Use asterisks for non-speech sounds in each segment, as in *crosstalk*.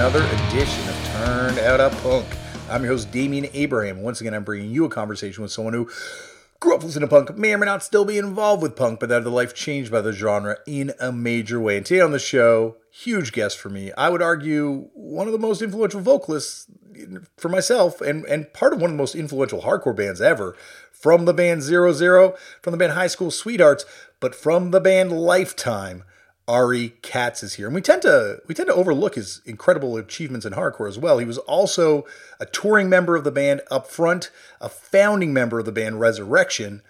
another edition of Turned Out a Punk. I'm your host, Damian Abraham. Once again, I'm bringing you a conversation with someone who grew up listening to punk, may or may not still be involved with punk, but that their life changed by the genre in a major way. And today on the show, huge guest for me. I would argue one of the most influential vocalists for myself and, and part of one of the most influential hardcore bands ever from the band Zero Zero, from the band High School Sweethearts, but from the band Lifetime. Ari Katz is here, and we tend to we tend to overlook his incredible achievements in hardcore as well. He was also a touring member of the band Up Front, a founding member of the band Resurrection,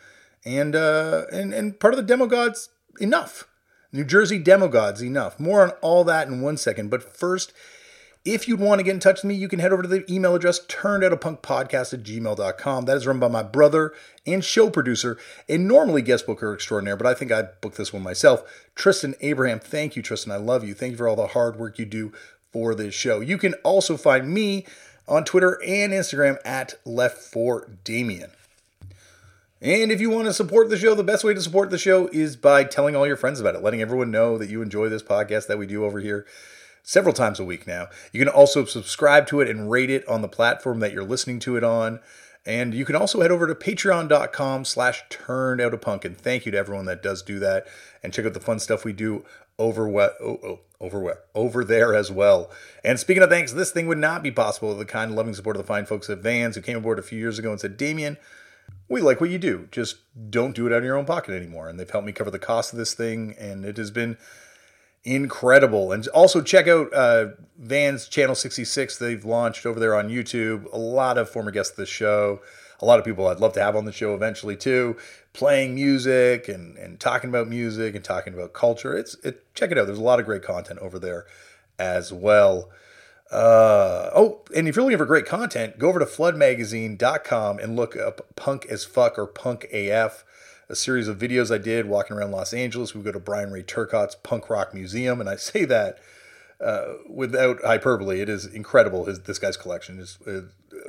and uh, and and part of the Demo Gods. Enuf, New Jersey Demo Gods. Enuf. More on all that in one second. But first, if you'd want to get in touch with me, you can head over to the email address turned out a punk podcast at gmail.com. That is run by my brother and show producer and normally guest booker extraordinaire, but I think I booked this one myself. Tristan Abraham. Thank you, Tristan. I love you. Thank you for all the hard work you do for this show. You can also find me on Twitter and Instagram at left for Damian. And if you want to support the show, the best way to support the show is by telling all your friends about it, letting everyone know that you enjoy this podcast that we do over here several times a week now. You can also subscribe to it and rate it on the platform that you're listening to it on. And you can also head over to patreon.com slash turned out a. And thank you to everyone that does do that. And check out the fun stuff we do over what oh, oh, over what over there as well. And speaking of thanks, this thing would not be possible with the kind loving support of the fine folks at Vans who came aboard a few years ago and said, Damian, we like what you do. Just don't do it out of your own pocket anymore. And they've helped me cover the cost of this thing, and it has been incredible. And also check out uh, Vans Channel 66. They've launched over there on YouTube. A lot of former guests of the show. A lot of people I'd love to have on the show eventually too, playing music and, and talking about music and talking about culture. It's it check it out. There's a lot of great content over there as well. Uh, oh, and if you're looking for great content, go over to floodmagazine.com and look up Punk as Fuck or Punk AF a series of videos I did walking around Los Angeles. We go to Bryan Ray Turcotte's Punk Rock Museum, and I *laughs* say that uh, without hyperbole. It is incredible. His this guy's collection is uh,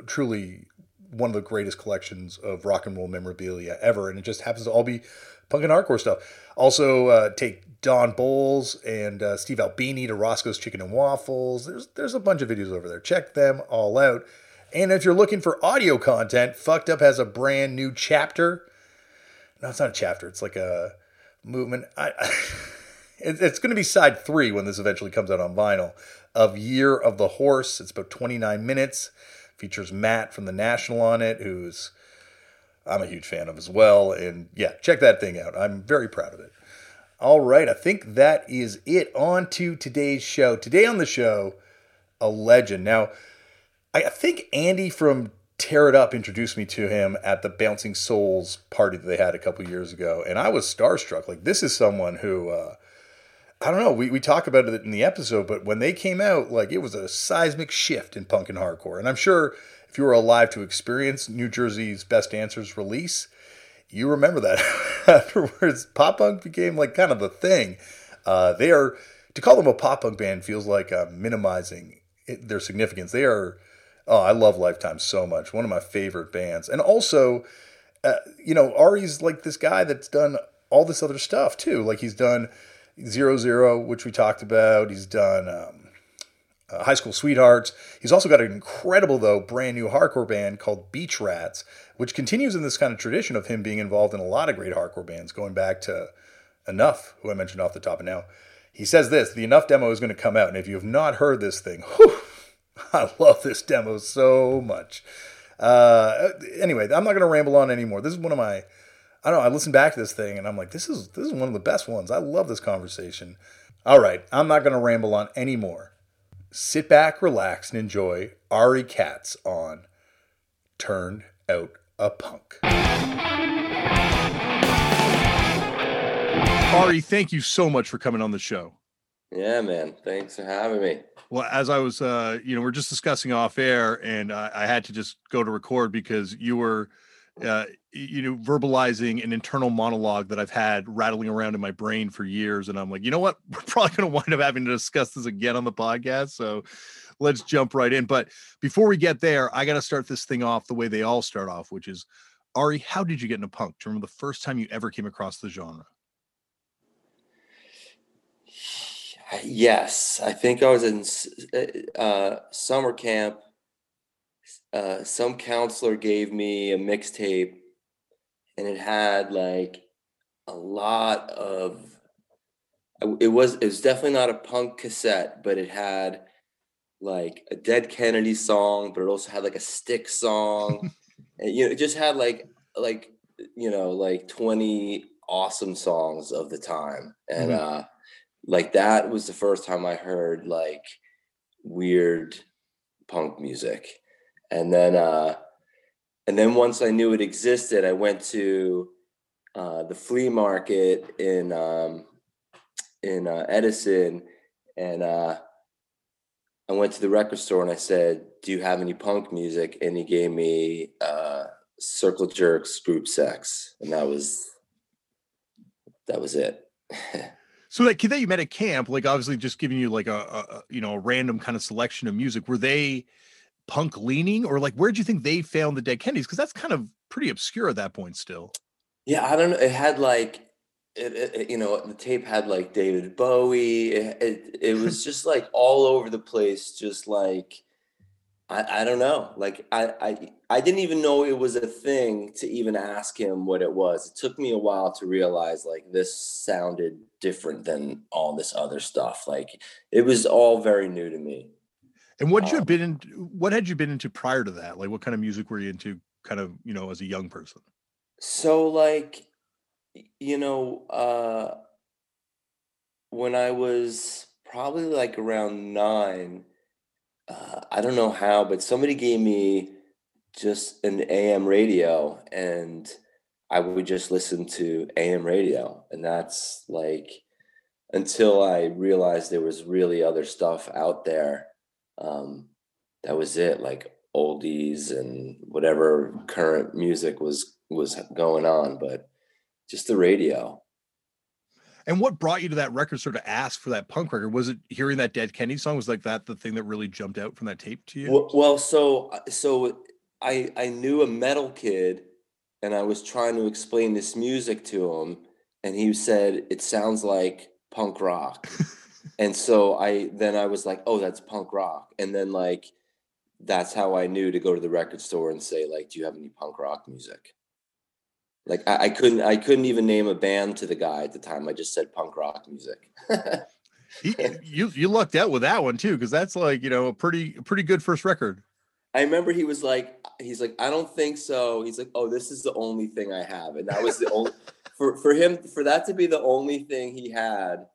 truly one of the greatest collections of rock and roll memorabilia ever, and it just happens to all be punk and hardcore stuff. Also, uh, take Don Bolles and uh, Steve Albini to Roscoe's Chicken and Waffles. There's there's a bunch of videos over there. Check them all out. And if you're looking for audio content, Fucked Up has a brand new chapter no, it's not a chapter. It's like a movement. I, *laughs* it, it's going to be side three when this eventually comes out on vinyl of Year of the Horse. It's about 29 minutes. Features Matt from the National on it, who's I'm a huge fan of as well. And yeah, check that thing out. I'm very proud of it. All right, I think that is it. On to today's show. Today on the show, a legend. Now, I think Andy from Tear It Up introduced me to him at the Bouncing Souls party that they had a couple years ago, and I was starstruck. Like this is someone who uh, I don't know. We we talk about it in the episode, but when they came out, like it was a seismic shift in punk and hardcore. And I'm sure if you were alive to experience New Jersey's Best Dancers release, you remember that. *laughs* Afterwards, pop punk became like kind of the thing. Uh, they are to call them a pop punk band feels like uh, minimizing it, their significance. They are Oh, I love Lifetime so much. One of my favorite bands. And also, uh, you know, Ari's like this guy that's done all this other stuff too. Like he's done Zero Zero, which we talked about. He's done um, uh, High School Sweethearts. He's also got an incredible, though, brand new hardcore band called Beach Rats, which continues in this kind of tradition of him being involved in a lot of great hardcore bands, going back to Enuf, who I mentioned off the top of now. He says this the Enuf demo is going to come out. And if you have not heard this thing, whew, *laughs* I love this demo so much. Uh, anyway, I'm not going to ramble on anymore. This is one of my, I don't know. I listened back to this thing and I'm like, this is this is one of the best ones. I love this conversation. All right, I'm not going to ramble on anymore. Sit back, relax, and enjoy Ari Katz on Turned Out a Punk. Ari, thank you so much for coming on the show. Yeah, man. Thanks for having me. Well, as I was, uh, you know, we're just discussing off air, and I, I had to just go to record because you were, uh, you know, verbalizing an internal monologue that I've had rattling around in my brain for years, and I'm like, you know what, *laughs* we're probably going to wind up having to discuss this again on the podcast, so let's jump right in. But before we get there, I got to start this thing off the way they all start off, which is, Ari, how did you get into punk? Do you remember the first time you ever came across the genre? Yes, I think I was in uh, summer camp. Uh, some counselor gave me a mixtape, and it had like a lot of. It was it was definitely not a punk cassette, but it had like a Dead Kennedy song, but it also had like a Styx song. *laughs* and, you know, it just had like like you know like twenty awesome songs of the time, and mm-hmm. uh, like that was the first time I heard like weird punk music, and then uh, and then once I knew it existed, I went to uh, the flea market in um, in uh, Edison, and uh, I went to the record store and I said, "Do you have any punk music?" And he gave me uh, Circle Jerks Group Sex, and that was that was it. *laughs* so that kid that you met at camp, like obviously just giving you like a, a you know a random kind of selection of music, were they punk leaning or like where do you think they found the Dead Kennedys? Because that's kind of pretty obscure at that point still. Yeah, I don't know. It had like it, it, you know the tape had like David Bowie. It, it, it was just like all over the place. Just like I, I don't know. Like I, I I didn't even know it was a thing to even ask him what it was. It took me a while to realize like this sounded different than all this other stuff. Like it was all very new to me. And what um, you have been in? What had you been into prior to that? Like what kind of music were you into? Kind of you know as a young person. So like you know, uh, when I was probably like around nine, uh, I don't know how, but somebody gave me just an AM radio and I would just listen to AM radio. And that's like until I realized there was really other stuff out there. Um, that was it, like oldies and whatever current music was was going on. But just the radio. And what brought you to that record store to ask for that punk record? Was it hearing that Dead Kennedy song? Was like that the thing that really jumped out from that tape to you? Well, well so uh, so I I knew a metal kid, and I was trying to explain this music to him, and he said it sounds like punk rock, *laughs* and so I then I was like, oh, that's punk rock, and then like that's how I knew to go to the record store and say like, do you have any punk rock music? Like I, I, couldn't I couldn't even name a band to the guy at the time. I just said punk rock music. he, *laughs* you you lucked out with that one too, because that's like you know a pretty pretty good first record. I remember he was like he's like I don't think so. He's like oh this is the only thing I have, and that was the only *laughs* for for him for that to be the only thing he had,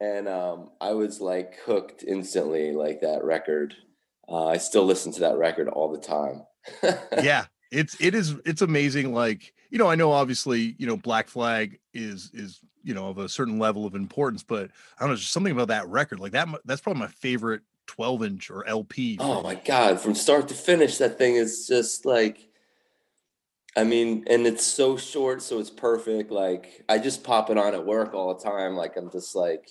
and um, I was like hooked instantly. Like that record, uh, I still listen to that record all the time. *laughs* yeah, it's it is it's amazing. Like you know, I know obviously, you know, Black Flag is is you know of a certain level of importance, but I don't know, just something about that record. Like that, that's probably my favorite 12 inch or LP. Oh my god, from start to finish, that thing is just like. I mean, and it's so short, so it's perfect. Like I just pop it on at work all the time. Like I'm just like,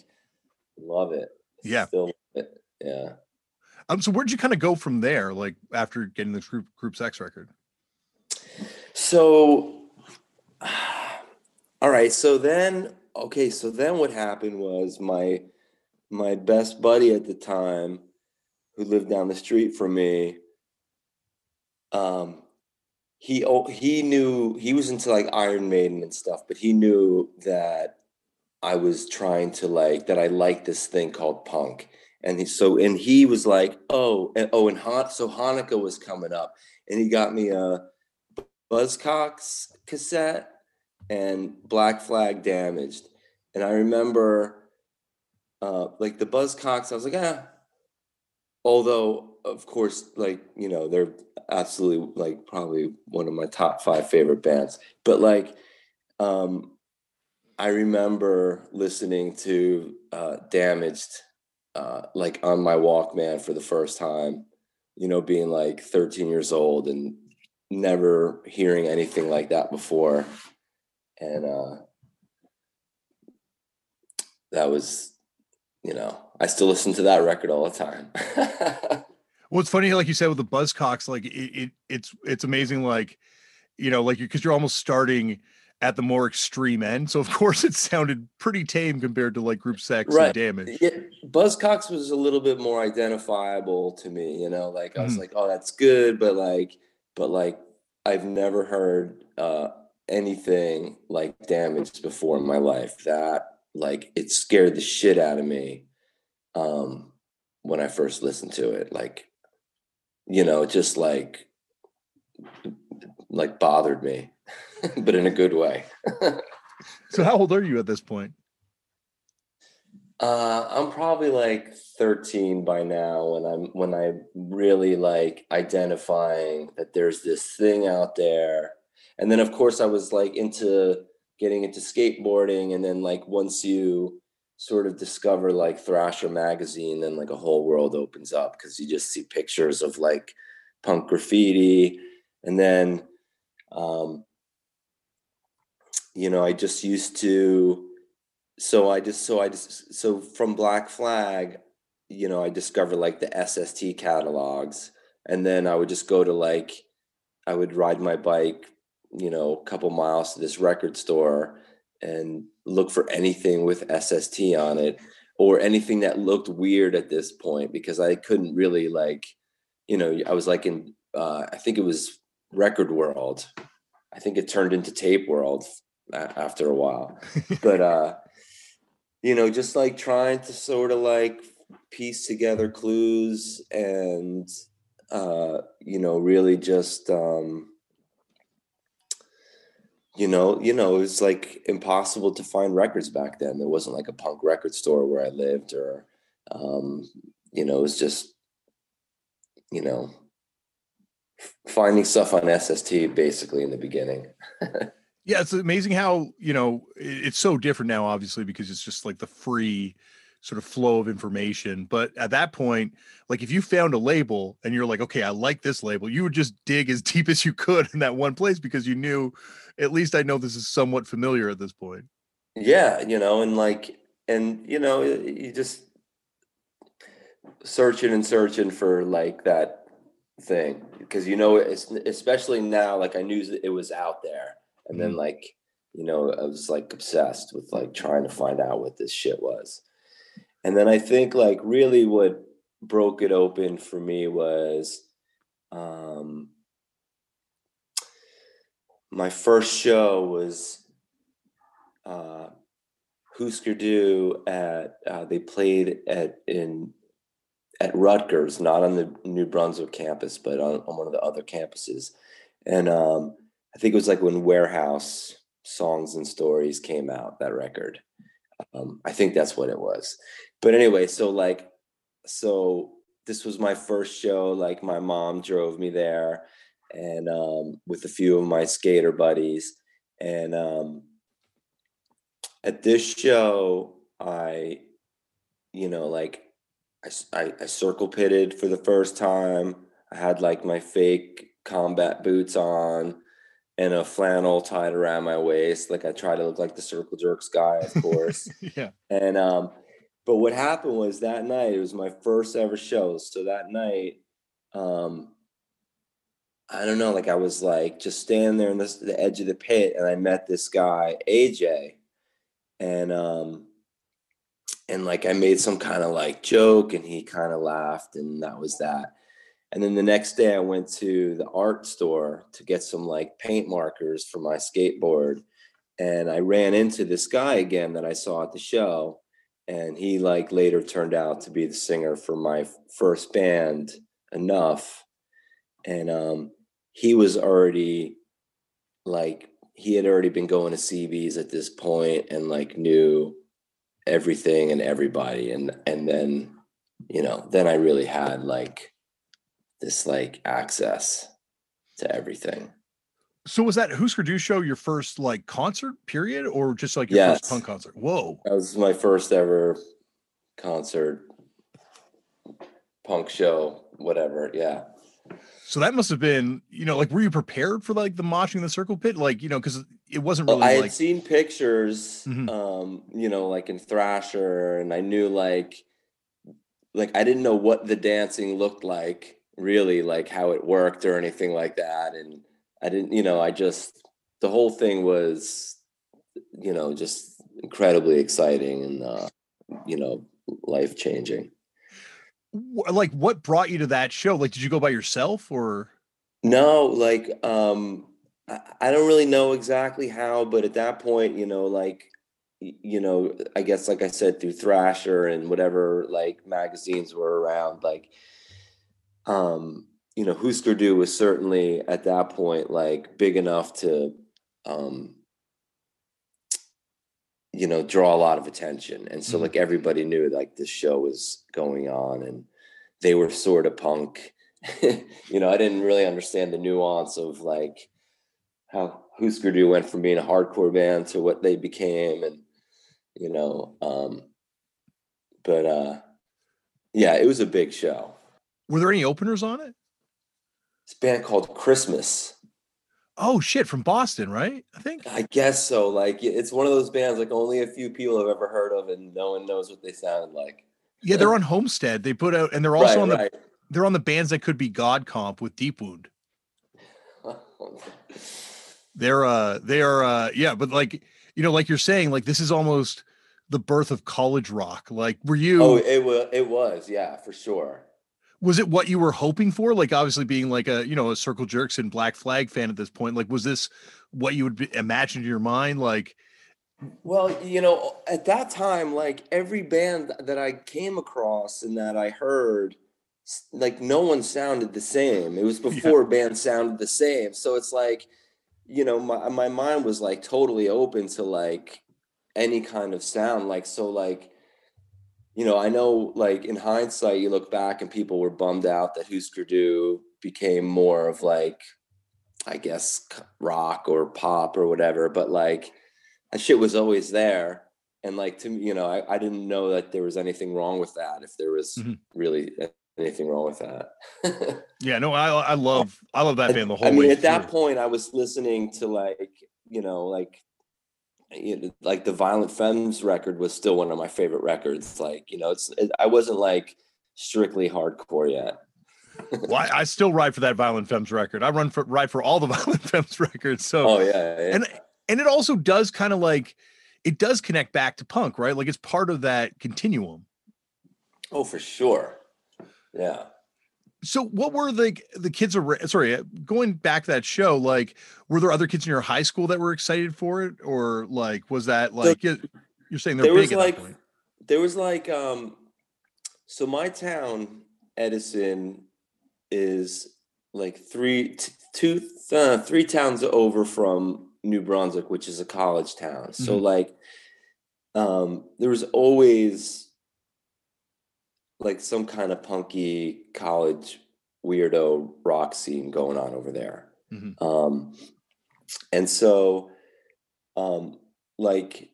love it. Yeah. Still, it. yeah. Um. So where'd you kind of go from there? Like after getting the group Group Sex record. So *sighs* all right. So then, okay. So then what happened was my my best buddy at the time, who lived down the street from me, um, he oh he knew he was into like Iron Maiden and stuff, but he knew that I was trying to like that I liked this thing called punk. And he, so and he was like, oh, and oh, and Han, so Hanukkah was coming up, and he got me a Buzzcocks cassette and Black Flag damaged. And I remember uh, like the Buzzcocks, I was like, ah. Although, of course, like, you know, they're absolutely like probably one of my top five favorite bands. But like, um, I remember listening to uh, Damaged uh, like on my Walkman for the first time, you know, being like 13 years old and never hearing anything like that before and uh, that was, you know, I still listen to that record all the time. *laughs* well, it's funny, like you said with the Buzzcocks, like it, it it's it's amazing, like you know, like because you're almost starting at the more extreme end. So of *laughs* course it sounded pretty tame compared to like group sex right. and damage. Yeah, Buzzcocks was a little bit more identifiable to me, you know, like I was mm. like, oh, that's good, but like, but like I've never heard uh anything like damage before in my life that like it scared the shit out of me um when I first listened to it. Like, you know, just like like bothered me, *laughs* but in a good way. *laughs* so how old are you at this point? Uh, I'm probably like 13 by now when I'm when I'm really like identifying that there's this thing out there. And then of course I was like into getting into skateboarding and then like once you sort of discover like Thrasher magazine then like a whole world opens up because you just see pictures of like punk graffiti and then um, you know, I just used to. So I just so I just so from Black Flag, you know, I discovered like the SST catalogs, and then I would just go to like, I would ride my bike, you know, a couple miles to this record store and look for anything with SST on it or anything that looked weird at this point because I couldn't really like, you know, I was like in, uh, I think it was Record World. I think it turned into Tape World after a while. *laughs* but uh, you know, just like trying to sort of like piece together clues and uh, you know, really just um you know, you know, it was like impossible to find records back then. There wasn't like a punk record store where I lived or um, you know, it was just you know, finding stuff on SST basically in the beginning. *laughs* yeah, it's amazing how, you know, it's so different now, obviously, because it's just like the free sort of flow of information. But at that point, like if you found a label and you're like, okay, I like this label, you would just dig as *laughs* deep as you could in that one place because you knew at least I know this is somewhat familiar at this point. Yeah, you know, and like, and you know, you just searching and searching for like that thing because you know especially now like i knew it was out there and mm-hmm. then like you know i was like obsessed with like trying to find out what this shit was and then i think like really what broke it open for me was um my first show was uh Husker Du at uh, they played at in at Rutgers, not on the New Brunswick campus, but on, on one of the other campuses. And um, I think it was like when Warehouse Songs and Stories came out, that record. Um, I think that's what it was. But anyway, so like, so this was my first show. Like, my mom drove me there and um, with a few of my skater buddies. And um, at this show, I, you know, like I, I, I circle pitted for the first time. I had like my fake combat boots on and a flannel tied around my waist. Like I try to look like the circle jerks guy, of *laughs* course. yeah. And um, but what happened was that night, it was my first ever show. So that night, um, I don't know, like I was like just standing there in this, the edge of the pit and I met this guy, AJ. And um and like I made some kind of like joke and he kind of laughed and that was that. And then the next day I went to the art store to get some like paint markers for my skateboard. And I ran into this guy again that I saw at the show. And he like later turned out to be the singer for my first band Enuf. And um he was already like he had already been going to CBs at this point and like knew everything and everybody. And and then you know then i really had like this like access to everything so was that Husker Du show your first like concert period or just like your yes. first punk concert? Whoa. That was my first ever concert punk show, whatever. Yeah. So that must have been, you know, like were you prepared for like the moshing the circle pit? Like, you know, because it wasn't really. I had like... seen pictures, mm-hmm. um, you know, like in Thrasher, and I knew like, like I didn't know what the dancing looked like, really, like how it worked or anything like that, and I didn't, you know, I just the whole thing was, you know, just incredibly exciting and uh, you know, life changing. Like, what brought you to that show? Like, did you go by yourself or? No, like, um, I, I don't really know exactly how, but at that point, you know, like, you know, I guess, like I said, through Thrasher and whatever, like magazines were around, like, um, you know, Husker Du was certainly at that point like big enough to, um, you know, draw a lot of attention. And so, mm-hmm. like, everybody knew like this show was going on and they were sort of punk. *laughs* you know, I didn't really understand the nuance of like how Husker Du went from being a hardcore band to what they became. And, you know, um, but uh, yeah, it was a big show. Were there any openers on it? It's a band called Christmas. Oh shit, from Boston, right? I think. I guess so. Like it's one of those bands like only a few people have ever heard of, and no one knows what they sound like. Yeah, they're on Homestead. They put out, and they're also right, on the right. they're on the bands that could be God comp with Deep Wound. *laughs* they're uh they are uh yeah, but like you know, like you're saying, like this is almost the birth of college rock. Like, were you? Oh, it was. It was. Yeah, for sure was it what you were hoping for? Like obviously being like a you know a circle jerks and black flag fan at this point like was this what you would be, imagine in your mind? Like well you know at that time like every band that i came across and that i heard like no one sounded the same. It was *laughs* before yeah. bands sounded the same. So it's like you know my, my mind was like totally open to like any kind of sound. Like so like you know, I know like in hindsight, you look back and people were bummed out that Husker Du became more of like, I guess, rock or pop or whatever. But like, that shit was always there. And like to me, you know, I, I didn't know that there was anything wrong with that. If there was mm-hmm. really anything wrong with that. *laughs* yeah, no, I I love I love that band the whole I mean, at through. that point, I was listening to like you know like you know, like the Violent Femmes record was still one of my favorite records. Like, you know, it's it, I wasn't like strictly hardcore yet. well, I, I, still ride for that Violent Femmes record. I run for ride for all the *laughs* Violent Femmes records. So, oh yeah, yeah. and and it also does kind of like it does connect back to punk, right? Like it's part of that continuum. Oh, for sure. Yeah so what were the the kids sorry uh, going back to that show like were there other kids in your high school that were excited for it? Or like was that like you're saying they're there was like there was like um so my town edison is like three t- two uh, three towns over from new brunswick which is a college town. Mm-hmm. so like um there was always like some kind of punky college weirdo rock scene going on over there. Mm-hmm. Um, and so, um, like,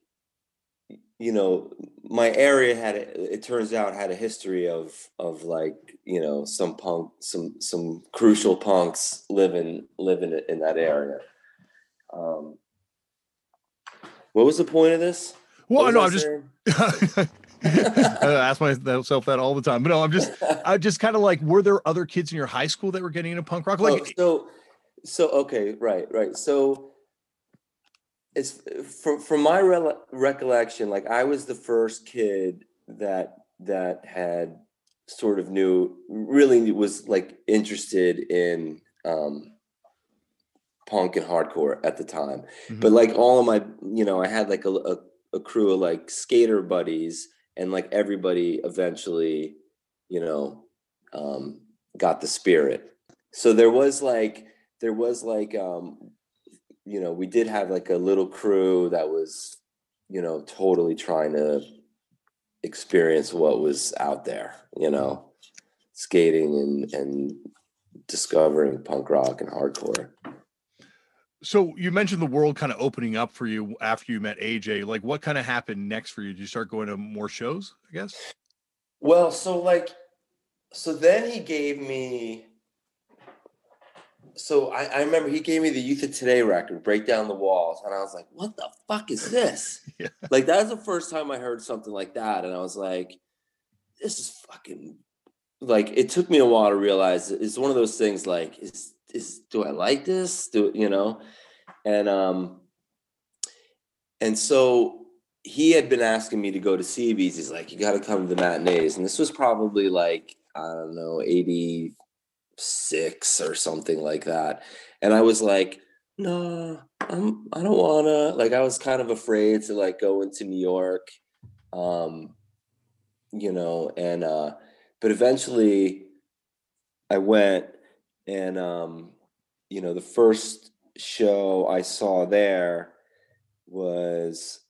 you know, my area had a, it turns out had a history of of like you know some punk some some crucial punks living living in that area. Um, what was the point of this? Well, I no, I'm just *laughs* I ask myself that all the time. But no, I'm just, I just kind of like, were there other kids in your high school that were getting into punk rock? Like, oh, so, so okay, right, right. So, it's from from my re- recollection, like I was the first kid that that had sort of knew, really was like interested in um, punk and hardcore at the time. Mm-hmm. But like all of my, you know, I had like a, a a crew of like skater buddies and like everybody eventually you know um got the spirit. So there was like there was like um you know we did have like a little crew that was you know totally trying to experience what was out there you know skating and and discovering punk rock and hardcore so you mentioned the world kind of opening up for you after you met AJ. Like, what kind of happened next for you? Did you start going to more shows? I guess. Well, so like, so then he gave me. So I, I remember he gave me the Youth of Today record, "Break Down the Walls," and I was like, "What the fuck is this?" *laughs* yeah. Like that was the first time I heard something like that, and I was like, "This is fucking." Like it took me a while to realize it's one of those things. Like, is is do I like this? Do you know? and um, and so he had been asking me to go to CB's. He's like, you got to come to the matinees, and this was probably like I don't know, eighty six or something like that, and I was like, no, I'm I don't wanna. Like I was kind of afraid to like go into New York, um, you know, and uh, but eventually I went and um, you know, the first show I saw there was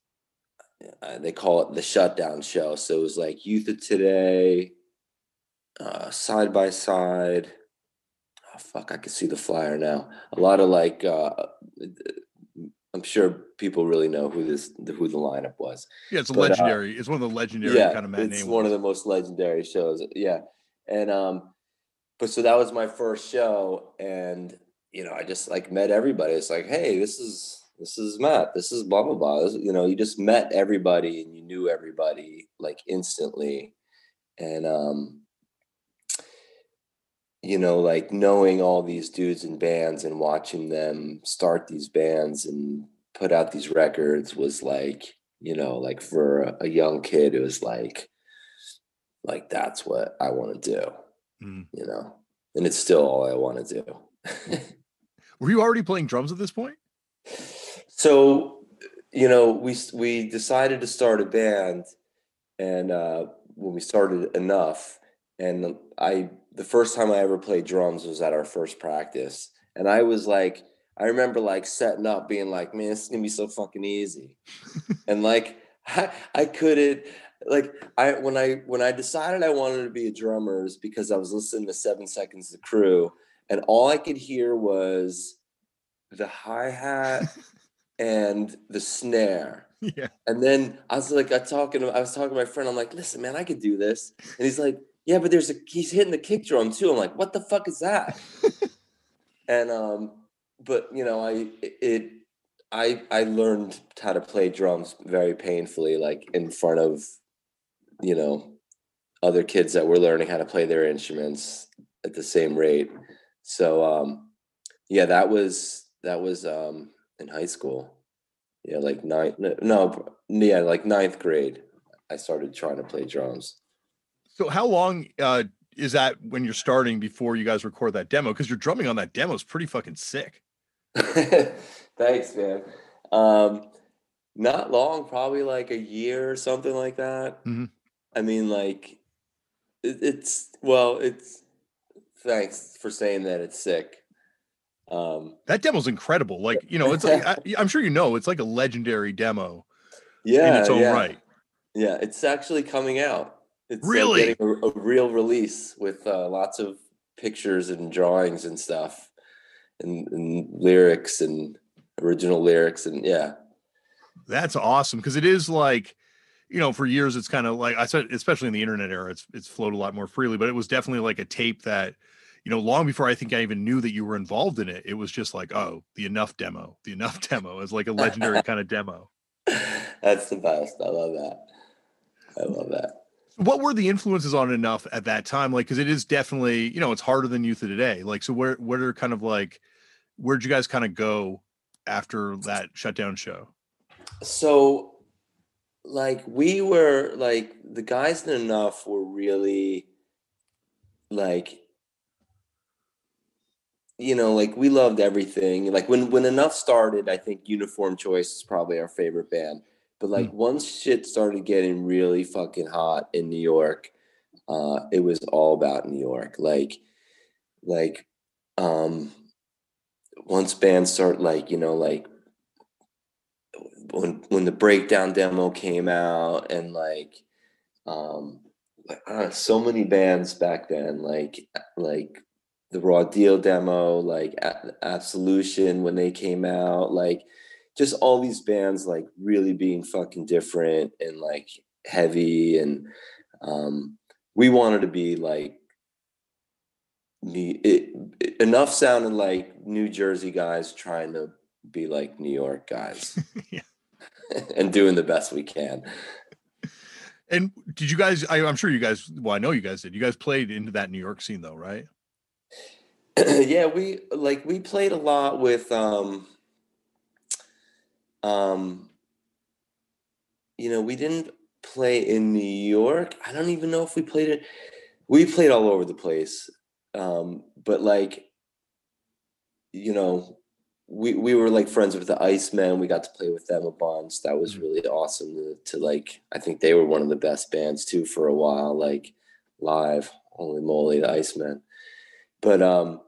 uh, they call it the shutdown show. So it was like Youth of Today, uh, side by side. Oh fuck, I can see the flyer now. A lot of like uh, I'm sure people really know who this who the lineup was. Yeah, it's a but, uh, legendary. It's one of the legendary yeah, kind of. It's one of the most legendary shows. Yeah, and um, but so that was my first show, and you know, I just like met everybody. It's like, hey, this is this is Matt. This is blah blah blah. This, you know, you just met everybody and you knew everybody like instantly, and um, you know, like knowing all these dudes and bands and watching them start these bands and put out these records was like, you know, like for a, a young kid, it was like, like that's what I want to do, mm. you know, and it's still all I want to do. *laughs* Were you already playing drums at this point? So, you know, we we decided to start a band, and uh, when we started Enuf, and I the first time I ever played drums was at our first practice, and I was like, I remember like setting up, being like, man, this is gonna be so fucking easy, *laughs* and like *laughs* I, I couldn't like I when I when I decided I wanted to be a drummer is because I was listening to Seven Seconds the Crew and all I could hear was the hi hat *laughs* and the snare. Yeah. And then I was like, I talking, I was talking to my friend. I'm like, listen, man, I could do this. And he's like, yeah, but there's a he's hitting the kick drum too. I'm like, what the fuck is that? *laughs* and um, but you know, I it I I learned how to play drums very painfully, like in front of you know other kids that were learning how to play their instruments at the same rate. So um, yeah, that was that was um, in high school. Yeah, like ninth. No, yeah, like ninth grade. I started trying to play drums. So how long uh, is that when you're starting before you guys record that demo? Because you're drumming on that demo is pretty fucking sick. *laughs* Thanks, man. Um, not long, probably like a year or something like that. Mm-hmm. I mean, like it, it's well, it's thanks for saying that it's sick. Um, that demo's incredible. Like, you know, it's like, *laughs* I, am sure you know, it's like a legendary demo. Yeah. In its own yeah. right. Yeah. It's actually coming out. It's really uh, a, a, real release with uh, lots of pictures and drawings and stuff and, and lyrics and original lyrics. And yeah. That's awesome. Cause it is like, you know, for years it's kind of like I said, especially in the internet era, it's it's flowed a lot more freely. But it was definitely like a tape that you know, long before I think I even knew that you were involved in it, it was just like, oh, the Enuf demo, the Enuf *laughs* demo is like a legendary kind of demo. *laughs* That's the best. I love that. I love that. What were the influences on Enuf at that time? Like, because it is definitely, you know, it's harder than youth of today. Like, so where, what are kind of like, where'd you guys kind of go after that shutdown show? So, like, we were like the guys in Enuf were really like you know, like we loved everything. Like when when Enuf started, I think Uniform Choice is probably our favorite band. But like mm. once shit started getting really fucking hot in New York, uh, it was all about New York. Like, like, um, once bands start like you know like when when the breakdown demo came out and like um uh, so many bands back then like like the raw deal demo, like a- Absolution when they came out, like just all these bands like really being fucking different and like heavy and um we wanted to be like me it, Enuf sounding like New Jersey guys trying to be like New York guys. *laughs* *laughs* and doing the best we can. And did you guys I, I'm sure you guys well, I know you guys did. You guys played into that New York scene though, right? *clears throat* yeah, we like we played a lot with um um, you know, we didn't play in New York. I don't even know if we played it. We played all over the place. Um, but like, you know, we we were like friends with the Icemen. We got to play with them a bunch. That was really awesome to, to like. I think they were one of the best bands too for a while. Like live, holy moly, the Icemen. But um,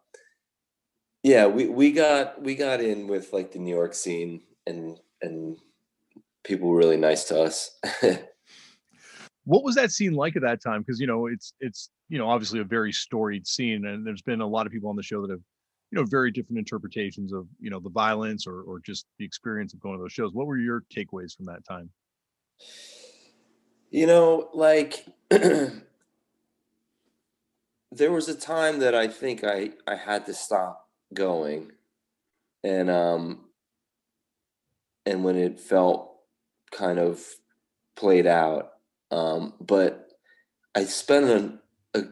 yeah, we we got we got in with like the New York scene and and people were really nice to us. *laughs* what was that scene like at that time? Because you know, it's it's you know obviously a very storied scene, and there's been a lot of people on the show that have you know very different interpretations of you know the violence or or just the experience of going to those shows. What were your takeaways from that time? You know like *clears throat* there was a time that i think i i had to stop going and um and when it felt kind of played out um but i spent a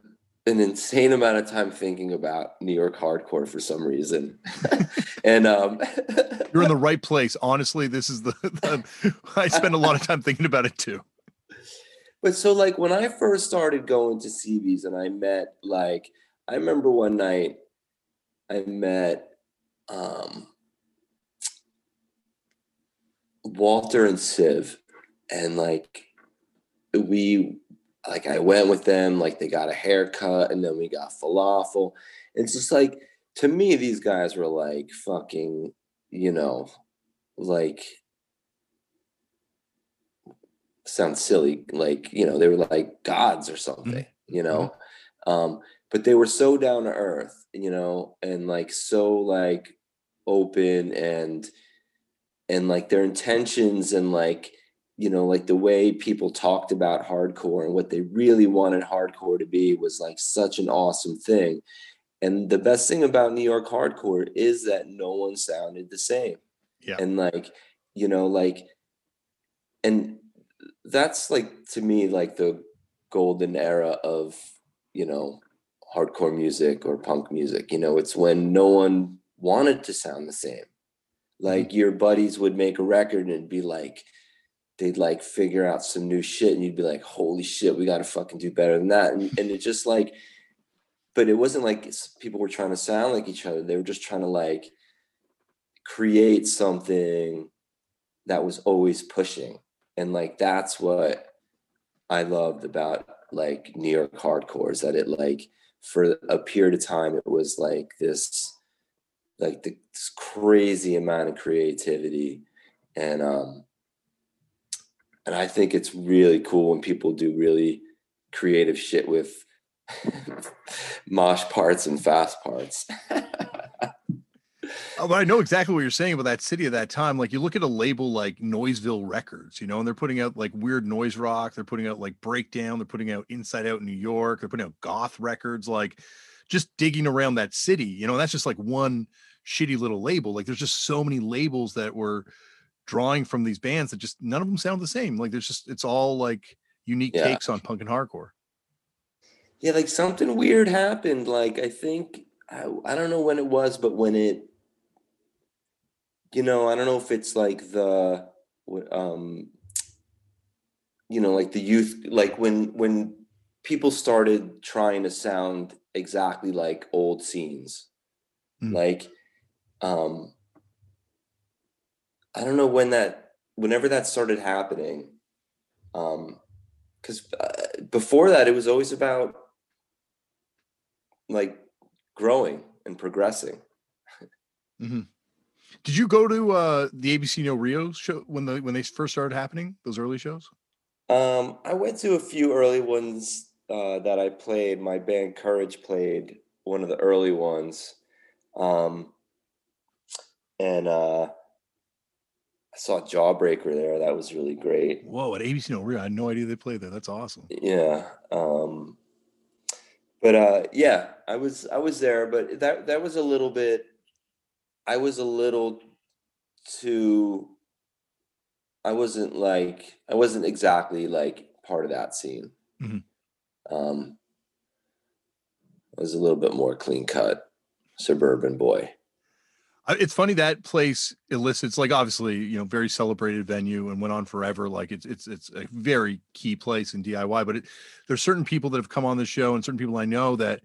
an insane amount of time thinking about New York hardcore for some reason. *laughs* and um *laughs* you're in the right place. Honestly, this is the, the I spend a lot of time thinking about it too. But so like when I first started going to CB's and I met like I remember one night I met um Walter and Civ and like we like I went with them, like they got a haircut and then we got falafel. It's just like to me, these guys were like fucking, you know, like sounds silly, like, you know, they were like gods or mm-hmm. something, mm-hmm. you know. Mm-hmm. Um, but they were so down to earth, you know, and like so like open and and like their intentions and like you know, like the way people talked about hardcore and what they really wanted hardcore to be was like such an awesome thing. And the best thing about New York hardcore is that no one sounded the same. Yeah. And like, you know, like, and that's like to me, like the golden era of, you know, hardcore music or punk music. You know, it's when no one wanted to sound the same. Like mm-hmm. your buddies would make a record and be like, they'd like figure out some new shit and you'd be like holy shit we got to fucking do better than that. And, and it just like but it wasn't like people were trying to sound like each other. They were just trying to like create something that was always pushing. And like that's what i loved about like new york hardcore is that it like for a period of time it was like this like this crazy amount of creativity. And um and I think it's really cool when people do really creative shit with *laughs* mosh parts and fast parts. *laughs* oh, but I know exactly what you're saying about that city at that time. Like you look at a label like Noiseville Records, you know, and they're putting out like weird noise rock, they're putting out like breakdown, they're putting out Inside Out in New York, they're putting out goth records, like just digging around that city, you know, that's just like one shitty little label. Like there's just so many labels that were drawing from these bands that just none of them sound the same. Like there's just it's all like unique yeah. takes on punk and hardcore. Yeah, like something weird happened. Like I think I, I don't know when it was, but when it you know, I don't know if it's like the um you know, like the youth like when when people started trying to sound exactly like old scenes. Mm. Like um I don't know when that, whenever that started happening, um, because uh, before that it was always about like growing and progressing. mm-hmm. Did you go to uh, the ABC No Rio show when the when they first started happening? Those early shows. Um, I went to a few early ones uh, that I played. My band Courage played one of the early ones, um, and uh, I saw Jawbreaker there. That was really great. Whoa, at ABC No Rio, I had no idea they played there. That's awesome. Yeah. Um, but uh, yeah, I was I was there, but that that was a little bit. I was a little too. I wasn't like I wasn't exactly like part of that scene. Mm-hmm. Um, I was a little bit more clean cut suburban boy. It's funny that place elicits like obviously you know very celebrated venue and went on forever. Like it's it's it's a very key place in DIY. But it, there's certain people that have come on the show and certain people I know that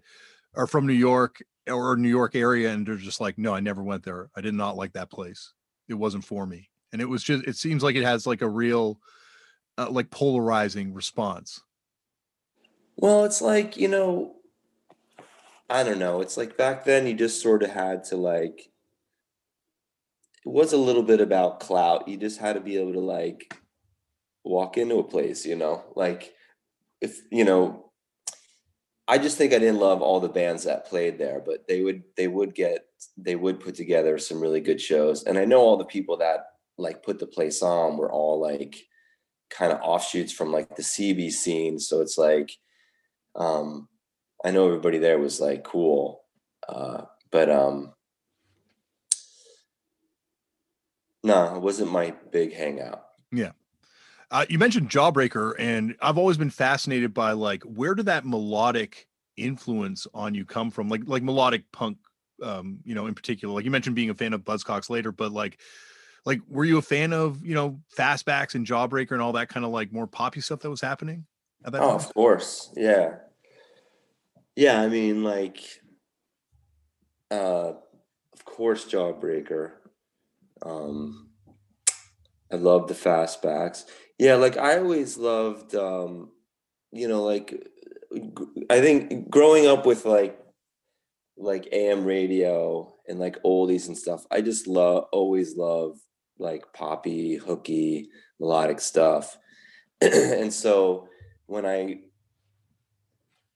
are from New York or New York area and they're just like, no, I never went there. I did not like that place. It wasn't for me. And it was just it seems like it has like a real uh, like polarizing response. Well, it's like, you know, I don't know. It's like back then you just sort of had to like it was a little bit about clout. You just had to be able to like walk into a place, you know? Like if, you know, I just think I didn't love all the bands that played there, but they would they would get they would put together some really good shows. And I know all the people that like put the place on were all like kind of offshoots from like the CB scene. So it's like um I know everybody there was like cool. Uh but um no, it wasn't my big hangout. Yeah. Uh, you mentioned Jawbreaker, and I've always been fascinated by like where did that melodic influence on you come from? Like like melodic punk, um, you know, in particular. Like you mentioned being a fan of Buzzcocks later, but like like were you a fan of you know Fastbacks and Jawbreaker and all that kind of like more poppy stuff that was happening at that Oh, time? of course. Yeah. Yeah, I mean like uh of course Jawbreaker. Um I love the fastbacks. Yeah, like I always loved um you know like I think growing up with like like AM radio and like oldies and stuff, I just love always love like poppy, hooky, melodic stuff. *clears throat* and so when I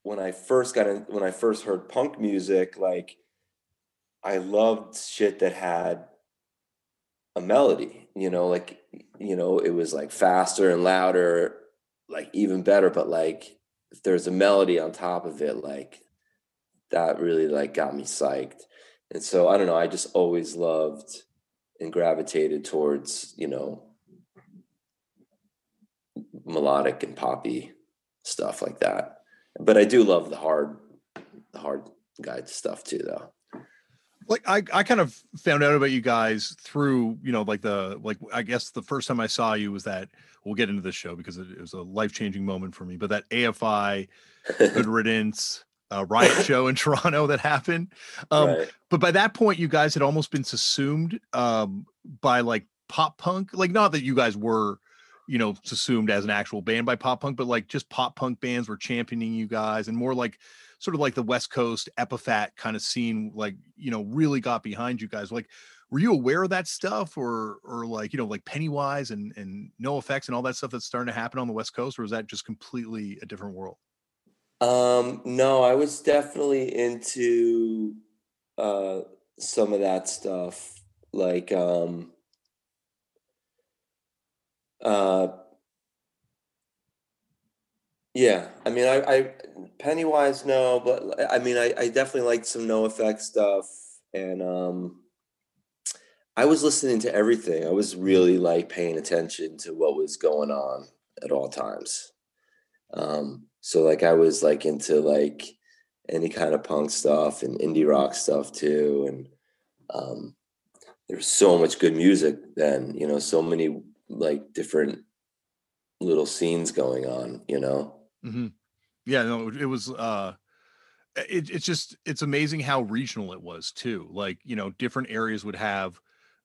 when I first got in when I first heard punk music, like I loved shit that had a melody, you know, like you know, it was like faster and louder, like even better, but like if there's a melody on top of it, like that really like got me psyched. And so I don't know, I just always loved and gravitated towards, you know, melodic and poppy stuff like that. But I do love the hard the hard guide stuff too though. Like I, I kind of found out about you guys through you know like the like i guess the first time i saw you was that we'll get into this show because it, it was a life-changing moment for me but that afi *laughs* good riddance uh, riot *laughs* show in toronto that happened um right. but by that point you guys had almost been subsumed um by like pop punk like not that you guys were you know subsumed as an actual band by pop punk but like just pop punk bands were championing you guys and more like sort of like the west coast Epitaph kind of scene like you know really got behind you guys like were you aware of that stuff or or like you know like pennywise and and NOFX and all that stuff that's starting to happen on the west coast or is that just completely a different world Um, no, I was definitely into uh some of that stuff. Like um uh yeah, I mean I, I Pennywise no, but I mean I, I definitely liked some NOFX stuff and um I was listening to everything. I was really like paying attention to what was going on at all times. Um, so like I was like into like any kind of punk stuff and indie rock stuff too. And um, there's so much good music then, you know, so many like different little scenes going on, you know. Hmm yeah no it was uh it, it's just it's amazing how regional it was too like you know different areas would have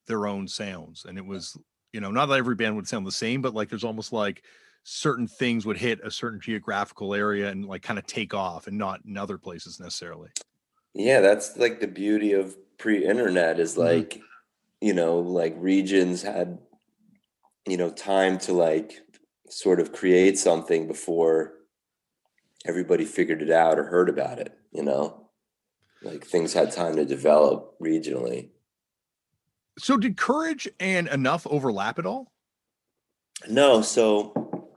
their own sounds and it was you know not that every band would sound the same but like there's almost like certain things would hit a certain geographical area and like kind of take off and not in other places necessarily. Yeah, that's like the beauty of pre-internet is Mhm. like, you know, like regions had, you know, time to like sort of create something before everybody figured it out or heard about it, you know? Like things had time to develop regionally. so did courage and Enuf overlap at all No, so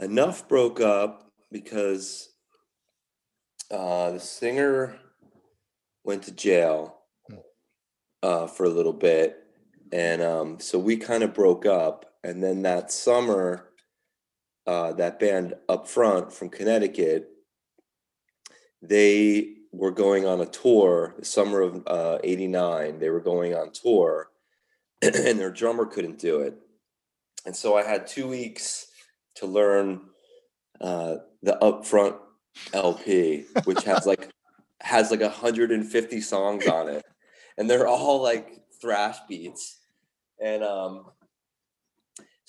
Enuf broke up because uh, the singer went to jail Hmm. uh, for a little bit, and um, so we kind of broke up. And then that summer, uh, that band up front from Connecticut, they were going on a tour the summer of uh, 89 they were going on tour *clears throat* and their drummer couldn't do it. And so i had two weeks to learn uh, the upfront lp which has like *laughs* has like 150 songs on it. And they're all like thrash beats. And um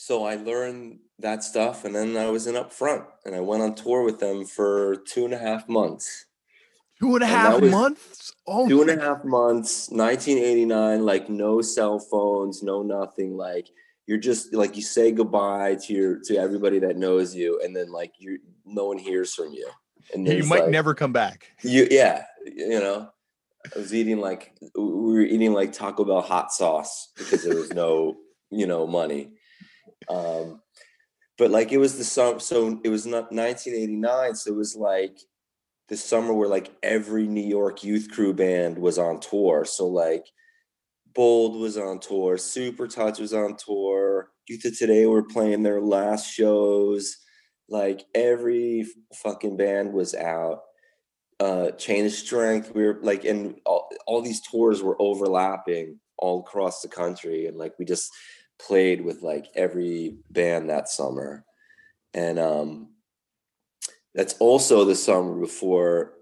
so i learned that stuff and then i was in up front and i went on tour with them for two and a half months Two and a And half was months. Oh, two and a half months 1989 like no cell phones no nothing like you're just like you say goodbye to your to everybody that knows you and then like you no one hears from you and You might like, never come back. you yeah you know i was eating like we were eating like taco bell hot sauce because there was no you know money um but like it was the summer so it was not 1989 so it was like the summer where like every new york youth crew band was on tour. So like bold was on tour Supertouch was on tour youth of today were playing their last shows. Like every fucking band was out. Uh chain of strength we were like and all, all these tours were overlapping all across the country and like we just played with like every band that summer and um that's also the summer before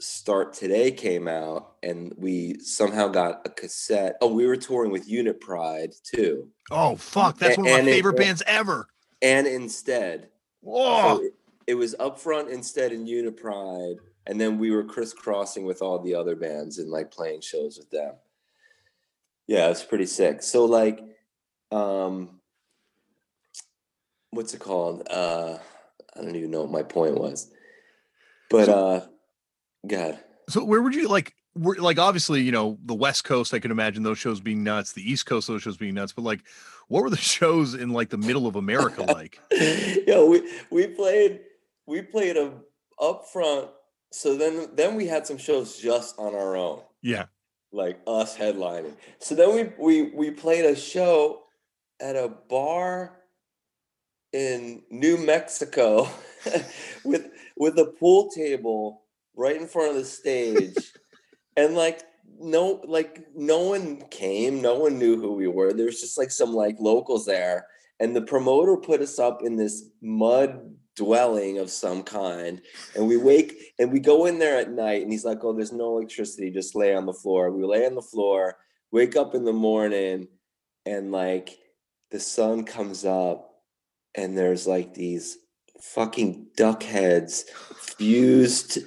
start today came out and we somehow got a cassette oh we were touring with unit pride too Oh fuck, that's A- one of my and it- favorite bands ever. and Insted Whoa. so it, it was upfront Insted in Unit Pride, and then we were crisscrossing with all the other bands and like playing shows with them. Yeah, it's pretty sick. So like, um, what's it called? Uh, I don't even know what my point was, but So- uh, God, So where would you like? Were, like obviously, you know, the West Coast. I can imagine those shows being nuts. The East Coast, those shows being nuts. But like, what were the *laughs* shows in like the middle of America like? *laughs* yeah, we we played we played a up front. So then then we had some shows just on our own. Yeah. like us headlining. So then we we we played a show at a bar in New Mexico *laughs* with with a pool table right in front of the stage. and like no like no one came, no one knew who we were. There's just like some like locals there and the promoter put us up in this mud dwelling of some kind and we wake and we go in there at night and he's like oh there's no electricity just lay on the floor we lay on the floor wake up in the morning and like the sun comes up and there's like these fucking duck heads fused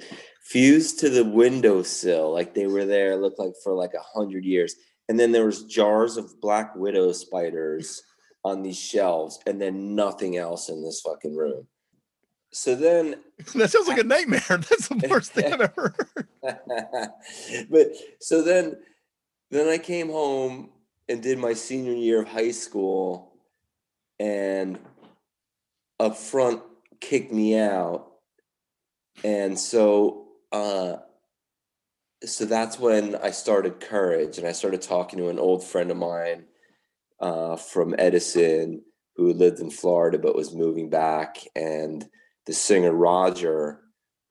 fused to the windowsill like they were there looked like for like a hundred years and then there was jars of black widow spiders *laughs* on these shelves and then nothing else in this fucking room so then *laughs* that sounds like a nightmare. *laughs* That's the worst thing I've ever heard. but so then then I came home and did my senior year of high school and up front kicked me out and so uh so that's when I started courage and I started talking to an old friend of mine uh from Edison who lived in Florida but was moving back and the singer Roger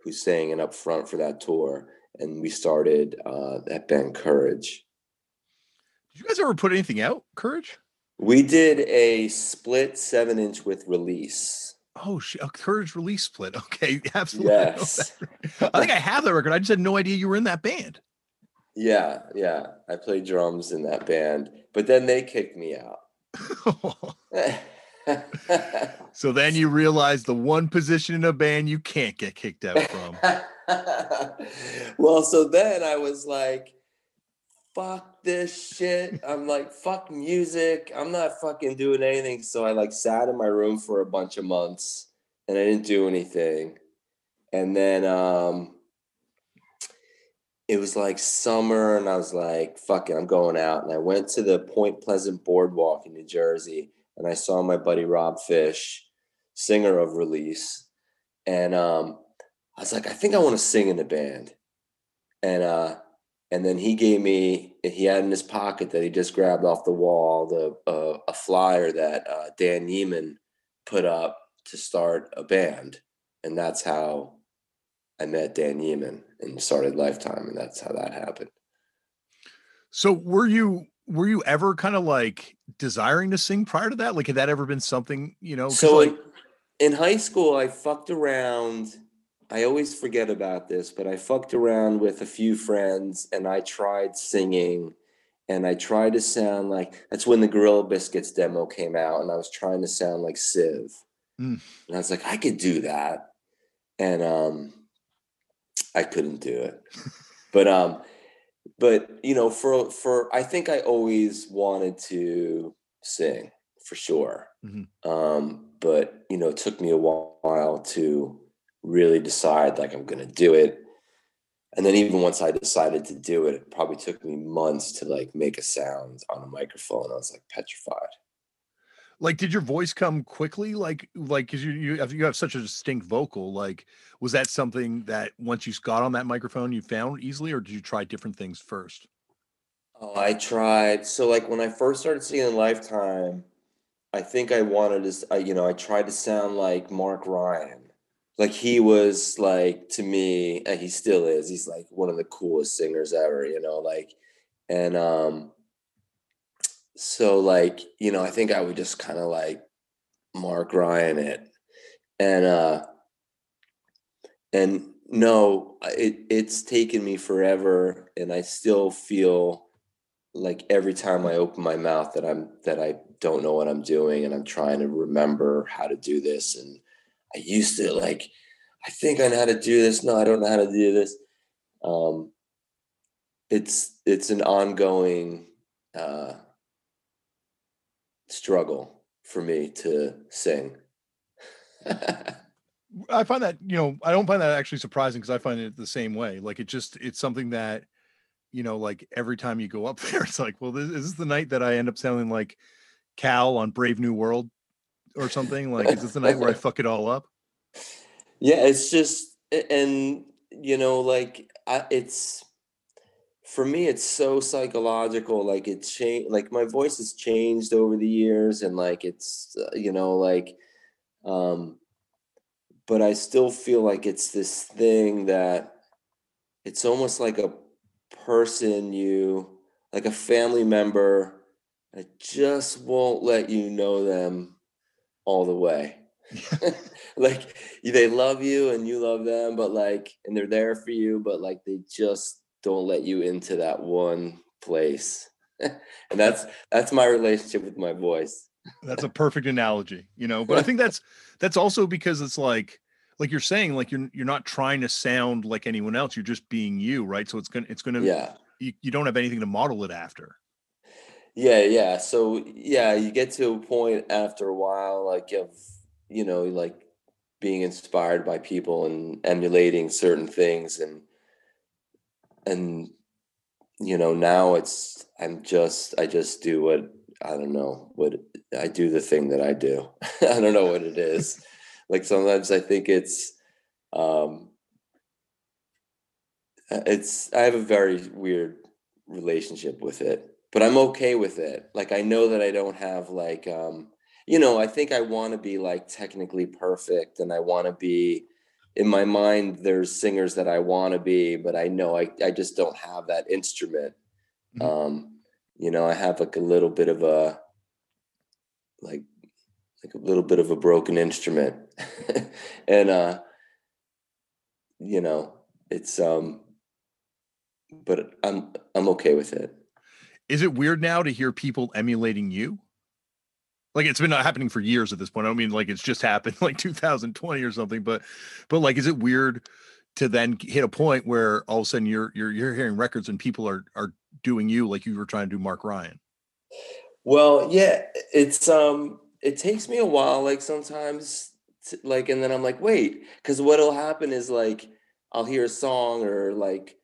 who sang it up front for that tour and we started uh, that band Courage. Did you guys ever put anything out? Courage? We did a split seven inch with release. Oh shit! A Courage release split. *laughs* Okay, absolutely. I Yes. that. I think I have that record. I just had no idea you were in that band. Yeah, yeah. I played drums in that band, but then they kicked me out. *laughs* so then you realize the one position in a band you can't get kicked out from. *laughs* well, so then I was like, fuck this shit. I'm like, fuck music. I'm not fucking doing anything. So I like sat in my room for a bunch of months and I didn't do anything. And then um it was like summer and I was like, fuck it, I'm going out. And I went to the Point Pleasant Boardwalk in New Jersey and I saw my buddy Rob Fish, singer of Release. And um I was like, I think I want to sing in a band. And uh and then he gave me he had in his pocket that he just grabbed off the wall the uh, a flyer that uh, Dan Yemin put up to start a band, and that's how I met Dan Yemin and started Lifetime, and that's how that happened. So were you were you ever kind of like desiring to sing prior to that? Like had that ever been something, you know? So like, in, in high school, I fucked around. I always forget about this, but I fucked around with a few friends and I tried singing and I tried to sound like that's when the Gorilla Biscuits demo came out and I was trying to sound like Civ. Mm. And I was like, I could do that. And um I couldn't do it. *laughs* but um but you know for for i think i always wanted to sing for sure Mhm. um but you know it took me a while to really decide like i'm gonna do it. And then even once i decided to do it it probably took me months to like make a sound on a microphone. I was like petrified. Like did your voice come quickly? Like like because you you have, you have such a distinct vocal. Like was that something that once you got on that microphone you found easily or did you try different things first? Oh, I tried. So like when I first started singing Lifetime, I think I wanted to, you know, I tried to sound like Mark Ryan. Like he was like to me, and he still is. He's like one of the coolest singers ever, you know, like and um so like, you know, I think I would just kind of like Mark Ryan it. And uh and no, it it's taken me forever and I still feel like every time I open my mouth that I'm that I don't know what I'm doing and I'm trying to remember how to do this and I used to like I think I know how to do this. No I don't know how to do this. Um it's it's an ongoing uh struggle for me to sing. *laughs* I find that you know i don't find that actually surprising because i find it the same way. Like it just it's something that you know like every time you go up *laughs* there it's like well this is this the night that i end up sounding like cal on Grave New World or something? Like is this the night where i fuck it all up? Yeah, it's just and you know like I it's for me it's so psychological like it's changed like my voice has changed over the years and like it's uh, you know like um but I still feel like it's this thing that it's almost like a person you like a family member I just won't let you know them all the way. *laughs* *laughs* Like they love you and you love them but like and they're there for you but like they just don't let you into that one place. *laughs* And that's that's my relationship with my voice. That's a perfect analogy you know but i think that's that's also because it's like like you're saying like you're you're not trying to sound like anyone else you're just being you right? So it's gonna it's gonna yeah. you, you don't have anything to model it after yeah yeah so yeah you get to a point after a while like of you know like being inspired by people and emulating certain things and and you know now it's i'm just i just do what i don't know what i do the thing that i do. *laughs* I don't know what it is. *laughs* Like sometimes i think it's um uh, it's i have a very weird relationship with it but i'm okay with it. Like i know that i don't have like um you know i think i want to be like technically perfect and i want to be in my mind there's singers that i want to be but i know I, I just don't have that instrument. Mhm. um you know i have like a little bit of a like like a little bit of a broken instrument. *laughs* And uh you know it's um but i'm i'm okay with it is it weird now to hear people emulating you? Like it's been happening for years at this point. I don't mean like it's just happened *laughs* like 2020 or something but but like is it weird to then hit a point where all of a sudden you're you're you're hearing records and people are are doing you like you were trying to do mark ryan? Well, yeah, it's um it takes me a while like sometimes to, like and then I'm like, wait, cuz what'll happen is like I'll hear a song or like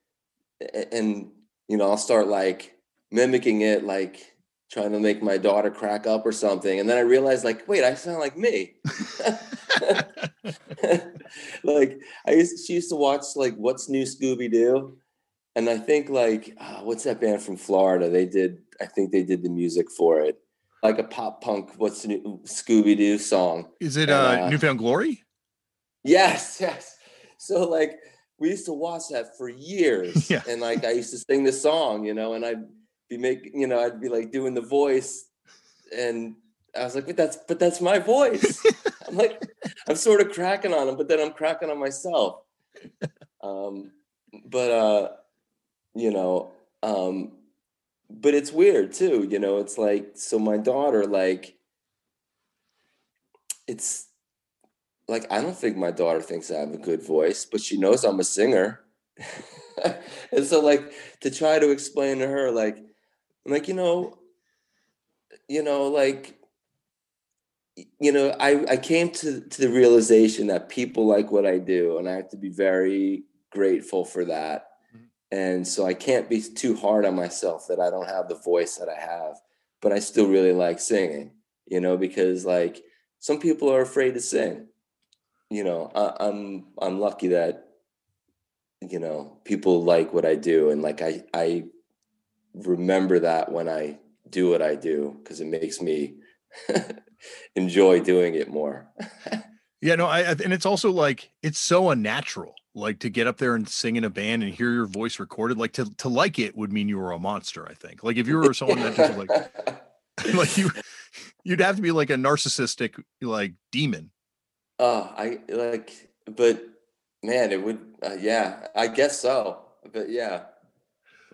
and you know, I'll start like mimicking it like trying to make my daughter crack up or something and then I realized, like, wait, I sound like me. *laughs* like I used she used to watch like What's New Scooby Doo, and I think like ah, what's that band from Florida? They did I think they did the music for it, like a pop punk What's New Scooby Doo song. is it uh uh, newfound glory Yes, yes. So like we used to watch that for years. *laughs* Yeah. And like I used to sing the song, you know, and I'd be making, you know, I'd be like doing the voice and I was like, but that's but that's my voice. *laughs* I'm like, I'm sort of cracking on him, but then I'm cracking on myself. Um, but uh, you know, um, but it's weird too, you know, it's like so my daughter, like it's like I don't think my daughter thinks I have a good voice, but she knows I'm a singer. *laughs* and so like to try to explain to her, like, I'm like, you know, you know, like you know, I, I came to, to the realization that people like what I do, and I have to be very grateful for that. Mm-hmm. And so I can't be too hard on myself that I don't have the voice that I have, but I still really like singing, you know, because like some people are afraid to sing. You know, I, I'm I'm lucky that you know people like what I do, and like I I remember that when I do what I do because it makes me *laughs* enjoy doing it more. *laughs* Yeah, no, I and it's also like it's so unnatural. Like to get up there and sing in a band and hear your voice recorded, like to to like it would mean you were a monster. I think. Like if you were someone that just like *laughs* like you you'd have to be like a narcissistic like demon. Oh, I like, but man, it would. Uh, yeah, I guess so. But yeah,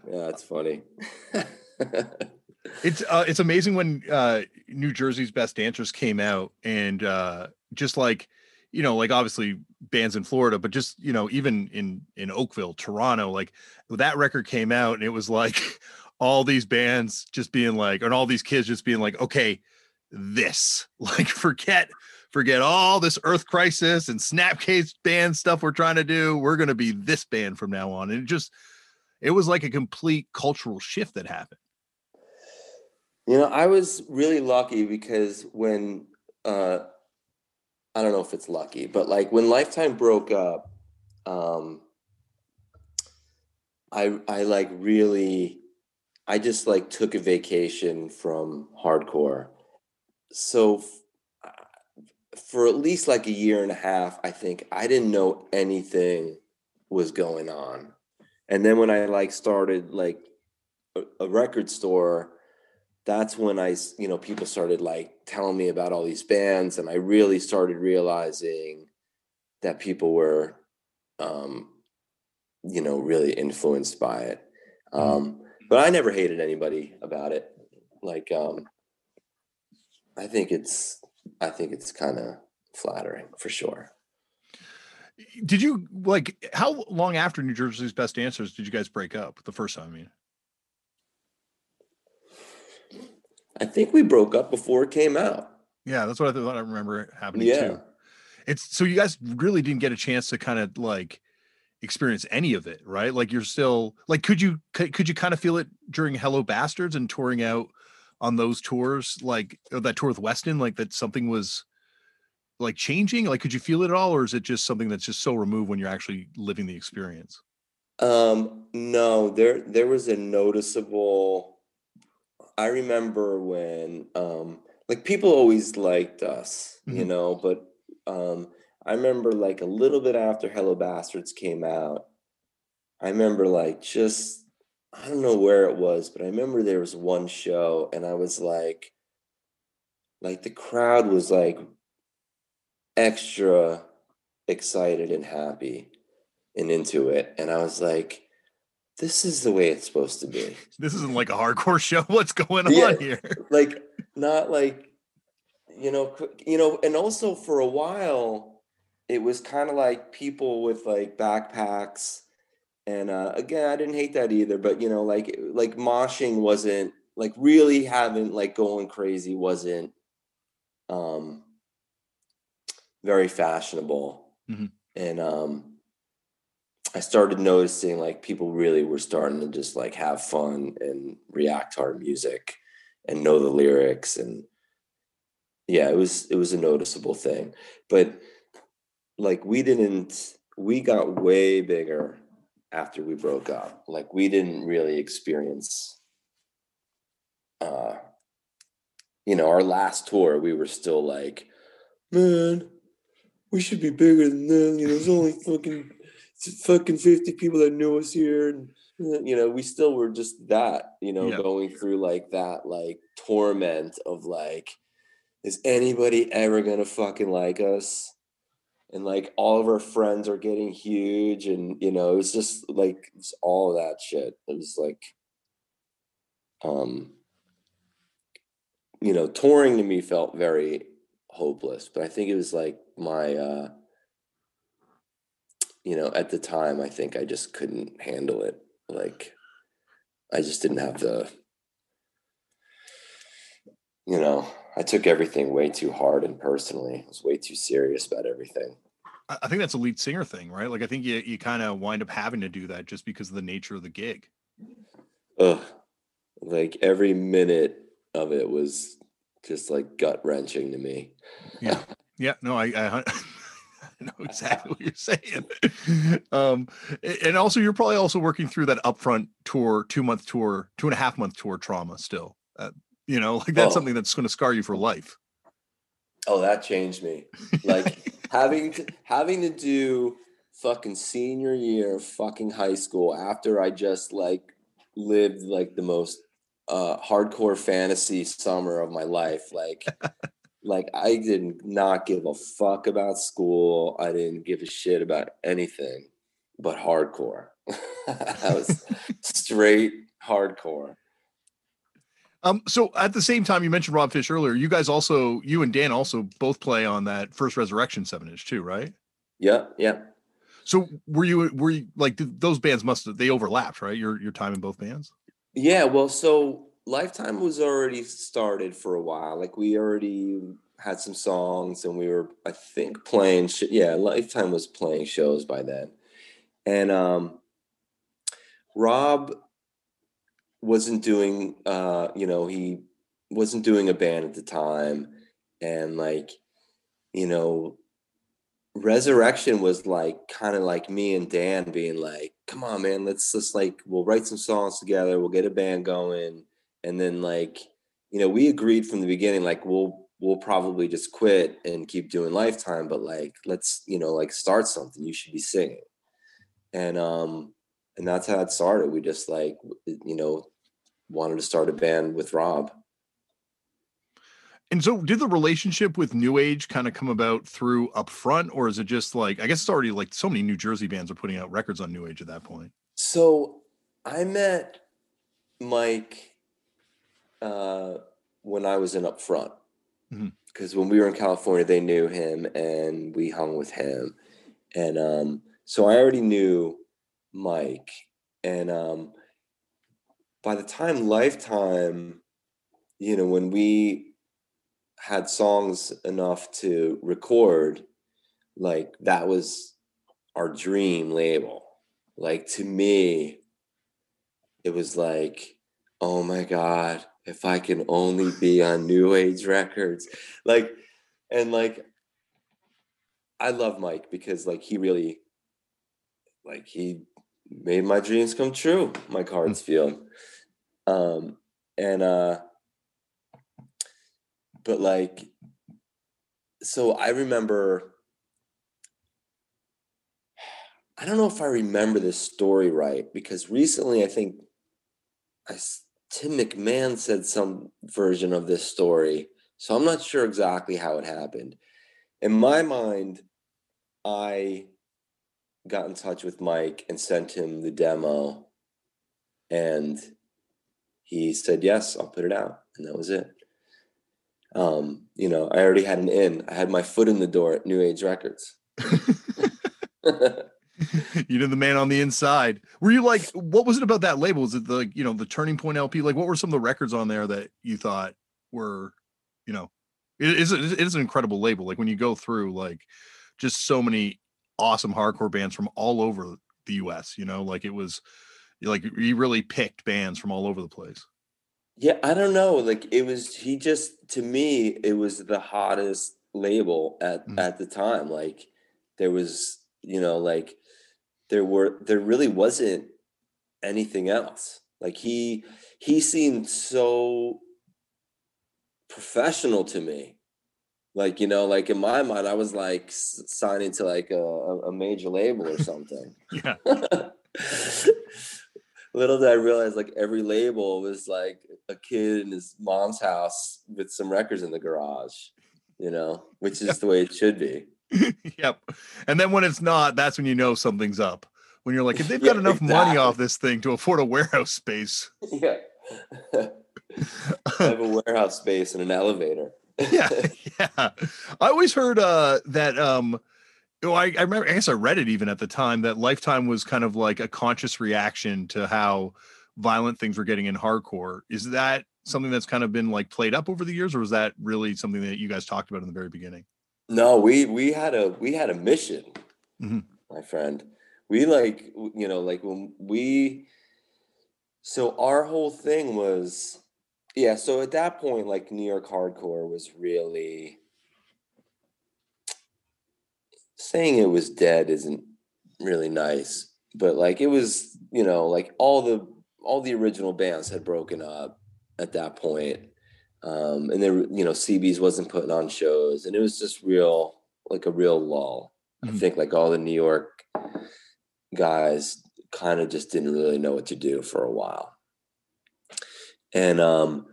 yeah, it's funny. It's uh it's amazing when uh New Jersey's Best Dancers came out and uh just like you know like obviously bands in Florida but just you know even in in Oakville, Toronto like that record came out and it was like *laughs* all these bands just being like and all these kids just being like okay this *laughs* like forget forget all this earth crisis and snapcase band stuff we're trying to do we're to be this band from now on and it just it was like a complete cultural shift that happened You know, I was really lucky because when uh I don't know if it's lucky, but like when Lifetime broke up, um I I like really I just like took a vacation from hardcore. So f- for at least like a year and a half, I think I didn't know anything was going on. And then when I like started like a, a record store, that's when I, you know, people started like telling me about all these bands, and I really started realizing that people were, um, you know, really influenced by it. Um, but I never hated anybody about it. Like, um, I think it's, I think it's kind of flattering for sure. Did you like how long after New Jersey's Best Dancers did you guys break up the first time? I mean, I think we broke up before it came out. yeah, that's what I thought I remember happening Yeah. too. It's so you guys really didn't get a chance to kind of like experience any of it, right? Like you're still like, could you could, could you kind of feel it during Hello Bastards and touring out on those tours, like that tour with Weston, like that something was like changing? Like, could you feel it at all, or is it just something that's just so removed when you're actually living the experience? Um, no, there there was a noticeable. I remember when um like people always liked us, you Mhm. know, but um I remember like a little bit after Hello Bastards came out, I remember like just I don't know where it was, but I remember there was one show and I was like like the crowd was like extra excited and happy and into it. And I was like, this is the way it's supposed to be. *laughs* This isn't like a hardcore *laughs* show. What's going Yeah. on here? *laughs* Like, not like, you know, you know, and also for a while, it was kind of like people with like backpacks. And uh, again, I didn't hate that either, but you know, like like moshing wasn't like really having like going crazy wasn't um very fashionable. Mhm. And um I started noticing like people really were starting to just like have fun and react to our music and know the lyrics and yeah, it was it was a noticeable thing. But like we didn't we got way bigger after we broke up. Like we didn't really experience uh you know, our last tour we were still like, man, we should be bigger than them. You know, it's only fucking fucking 50 people that knew us here and you know we still were just that you know Yeah. going through like that like torment of like is anybody ever gonna fucking like us and like all of our friends are getting huge and you know it was just like it's all that shit it was like um you know touring to me felt very hopeless but i think it was like my uh you know at the time i think i just couldn't handle it like i just didn't have the you know i took everything way too hard and personally i was way too serious about everything I think that's a lead singer thing, right? Like I think you you kind of wind up having to do that just because of the nature of the gig. Ugh. like every minute of it was just like gut wrenching to me Yeah, Yeah. no, I, I, *laughs* I know exactly what you're saying. Um, and also, you're probably also working through that upfront tour, two month tour, two and a half month tour trauma still. Uh, you know, like that's Oh. something that's going to scar you for life. Oh, that changed me. Like *laughs* having to having to do fucking senior year of fucking high school after I just like lived like the most uh hardcore fantasy summer of my life. Like *laughs* like I did not give a fuck about school. I didn't give a shit about anything but hardcore. *laughs* I was *laughs* straight hardcore. Um, so at the same time, you mentioned Rob Fish earlier. You guys also, you and Dan also both play on that first Resurrection seven inch too, right? Yeah, yeah. So were you were you like th- those bands must have they overlapped, right? Your your time in both bands. Yeah, well, so Lifetime was already started for a while. Like we already had some songs, and we were, I think, playing. Sh- yeah, Lifetime was playing shows by then, and um, Rob wasn't doing. Uh, you know, he wasn't doing a band at the time, and like, you know, Resurrection was like kind of like me and Dan being like, "Come on, man, let's just like we'll write some songs together, we'll get a band going." And then like, you know, we agreed from the beginning like we'll we'll probably just quit and keep doing Lifetime, but like let's, you know, like start something. You should be singing. And um and that's how it started. We just like you know, wanted to start a band with Rob. And so, did the relationship with New Age kind of come about through upfront, or is it just like I guess it's already like so many New Jersey bands are putting out records on New Age at that point? So I met Mike uh, when I was in up front. Mhm. Because when we were in California, they knew him and we hung with him. And um, so I already knew Mike. And um, by the time Lifetime, you know, when we had songs enough to record, like that was our dream label. Like to me it was like oh my god if i can only be on new age records. Like and like i love mike because like he really like he made my dreams come true my mike hartsfield um and uh but like so i remember *sighs* I don't know if I remember this story right because recently I think I, Tim McMahon said some version of this story. So I'm not sure exactly how it happened. In my mind, I got in touch with Mike and sent him the demo. And he said, Yes, I'll put it out. And that was it. Um, you know, I already had an in. I had my foot in the door at New Age Records. *laughs* you know the man on the inside. Were you like, what was it about that label? Was it the you know the Turning Point LP? Like, what were some of the records on there that you thought were, you know, it is it is an incredible label. Like when you go through like just so many awesome hardcore bands from all over the U.S. You know, like it was like you really picked bands from all over the place. Yeah, I don't know. Like it was he just to me it was the hottest label at Mhm. at the time. Like there was, you know, like there were there really wasn't anything else. Like he he seemed so professional to me. Like you know, like in my mind, I was like signing to like a a major label or *laughs* something. Yeah. *laughs* Little did I realize, like every label was like a kid in his mom's house with some records in the garage, you know, which is the way it should be. *laughs* yep. And then when it's not, that's when you know something's up. When you're like, if *laughs* they've Yeah, got enough money off this thing to afford a warehouse space. *laughs* Yeah. I have a warehouse space and an elevator. yeah, yeah. I always heard uh that um oh, I, I remember I guess I read it even at the time that Lifetime was kind of like a conscious reaction to how violent things were getting in hardcore. Is that something that's kind of been like played up over the years, or was that really something that you guys talked about in the very beginning? No, we we had a we had a mission, Mhm. my friend. We like you know like when we so our whole thing was yeah, so at that point like New York hardcore was really saying it was dead isn't really nice, but like it was, you know, like all the all the original bands had broken up at that point um, and then you know CB's wasn't putting on shows, and it was just real like a real lull. I Mhm. think like all the New York guys kind of just didn't really know what to do for a while, and um,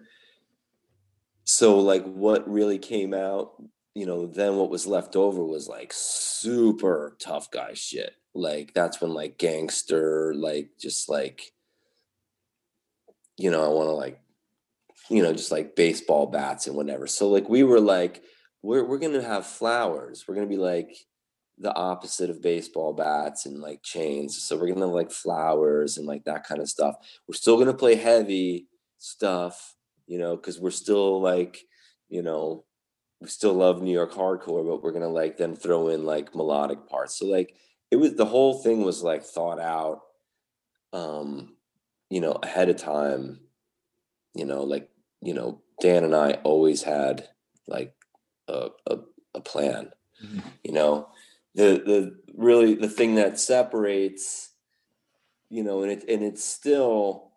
so like what really came out, you know, then what was left over was like super tough guy shit. Like that's when like gangster, like just like, you know, I want to like you know, just like baseball bats and whatever. So like we were like, we're we're gonna have flowers. We're gonna be like the opposite of baseball bats and like chains. So we're gonna like flowers and like that kind of stuff. We're still gonna play heavy stuff, you know, because we're still like, you know, we still love New York hardcore, but we're gonna like then throw in like melodic parts. So like it was the whole thing was like thought out um, you know, ahead of time you know like you know dan and i always had like a, a, a plan Mhm. you know the the really the thing that separates you know and it and it's still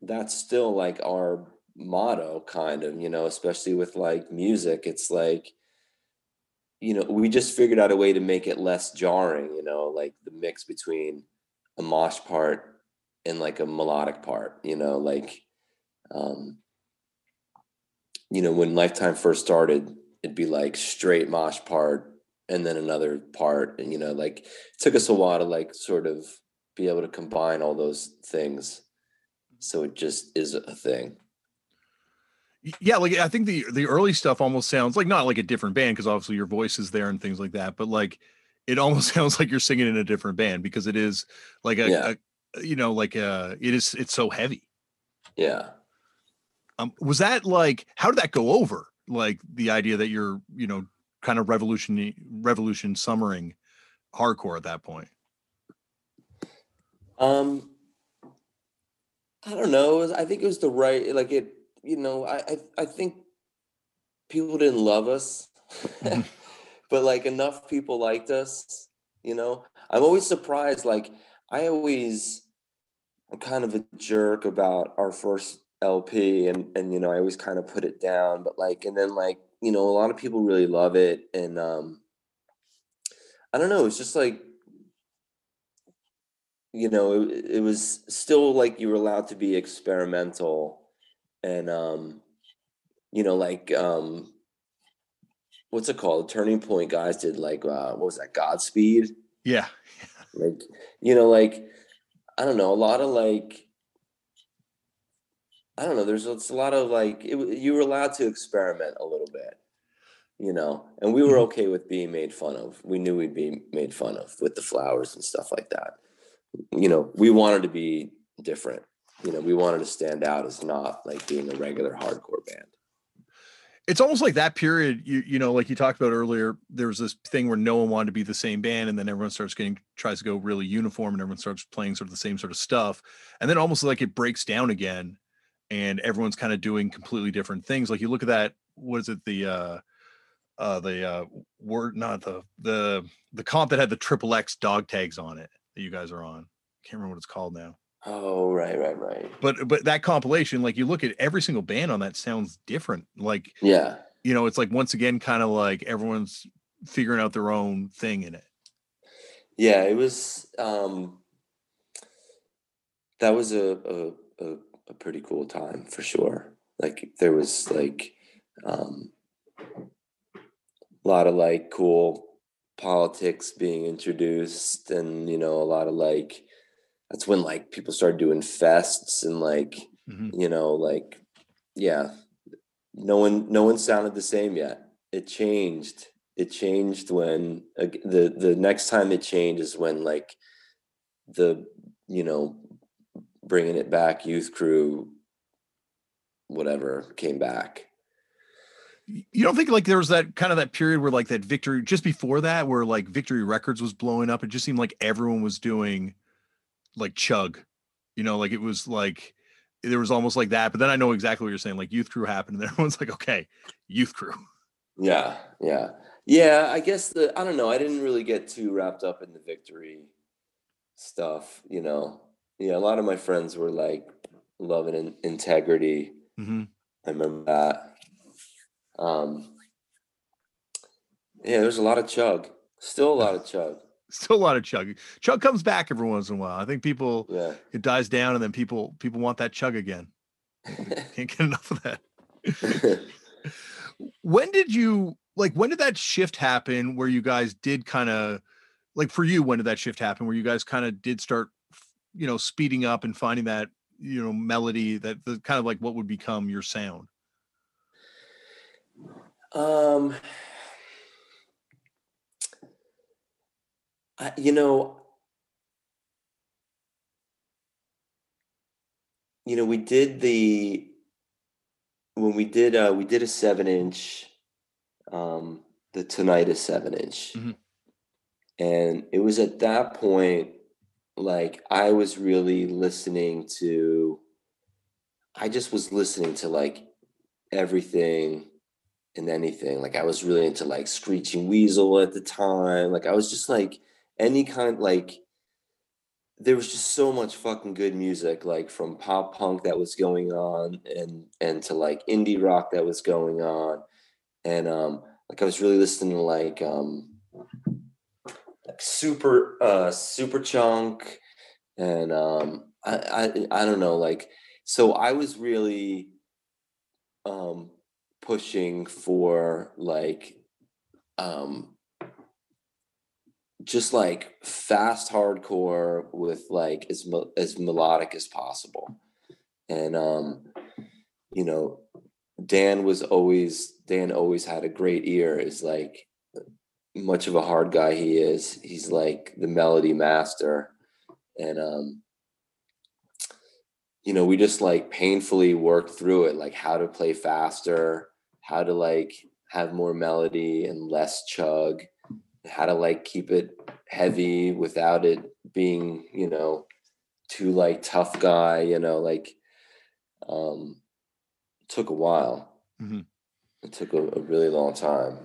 that's still like our motto kind of you know especially with like music it's like you know we just figured out a way to make it less jarring you know like the mix between a mosh part and like a melodic part you know like um you know when lifetime first started it'd be like straight mosh part and then another part and you know like it took us a while to like sort of be able to combine all those things. So it just is a thing Yeah, like I think the the early stuff almost sounds like not like a different band because obviously your voice is there and things like that, but like it almost *laughs* sounds like you're singing in a different band because it is like a, Yeah. a you know like uh it is it's so heavy. yeah Um, was that like how did that go over? Like the idea that you're you know kind of revolution revolution summering hardcore at that point. um i don't know i think it was the right like it you know i i, I think people didn't love us Mhm. *laughs* but like enough people liked us you know i'm always surprised like i always i'm kind of a jerk about our first lp and and you know i always kind of put it down but like and then like you know a lot of people really love it and um i don't know it's just like you know it, it was still like you were allowed to be experimental and um you know like um what's it called? Turning point guys did like uh what was that godspeed? Yeah. *laughs* like you know like i don't know a lot of like i don't know there's it's a lot of like it, you were allowed to experiment a little bit you know and we were Mhm. okay with being made fun of. We knew we'd be made fun of with the flowers and stuff like that. You know we wanted to be different you know we wanted to stand out as not like being a regular hardcore band. It's almost like that period you you know like you talked about earlier there was this thing where no one wanted to be the same band and then everyone starts getting tries to go really uniform and everyone starts playing sort of the same sort of stuff. And then almost like it breaks down again and everyone's kind of doing completely different things. Like you look at that what is it the uh uh the uh word not the the the comp that had the triple x dog tags on it that you guys are on. I can't remember what it's called now oh right right right but but that compilation like you look at every single band on that sounds different like yeah you know, it's like once again, kind of like everyone's figuring out their own thing in it. Yeah, it was. um That was a a, a, a pretty cool time for sure. Like there was like um a lot of like cool politics being introduced and you know a lot of like that's when like people started doing fests and like Mhm. you know like yeah no one no one sounded the same yet it changed it changed when ag- the the next time it changed is when like the you know bringing it back youth crew whatever came back You don't think like there was that kind of that period where like that victory just before that where like Victory Records was blowing up? It just seemed like everyone was doing like chug, you know, like it was like there was almost like that. But then I know exactly what you're saying. Like Youth Crew happened, and *laughs* everyone's like, okay, Youth Crew. Yeah, yeah, yeah. I guess the I don't know. I didn't really get too wrapped up in the victory stuff. You know, yeah. A lot of my friends were like loving in, integrity. hmm I remember that. Um, yeah, there's a lot of chug. Still a lot of chug. Still a lot of chug. Chug comes back every once in a while. I think people Yeah. it dies down, and then people people want that chug again. *laughs* Can't get enough of that. *laughs* when did you like when did that shift happen where you guys did kind of like for you when did that shift happen where you guys kind of did start you know speeding up and finding that you know melody that the kind of like what would become your sound Um, I, you know, you know, we did the when we did uh we did a seven inch, um, the Tinnitus seven inch, Mhm. and it was at that point like I was really listening to. I just was listening to like everything and anything. Like I was really into like Screeching Weasel at the time. Like I was just like any kind like there was just so much fucking good music like from pop punk that was going on and and to like indie rock that was going on. And um like I was really listening to like um like super uh Superchunk and um I I I don't know like so I was really um pushing for like um just like fast hardcore with like as as melodic as possible. And um you know dan was always dan always had a great ear is like much of a hard guy he is. He's like the melody master. And um you know we just like painfully worked through it like how to play faster how to like have more melody and less chug how to like keep it heavy without it being you know too like tough guy you know like um took a while Mhm. it took a, a really long time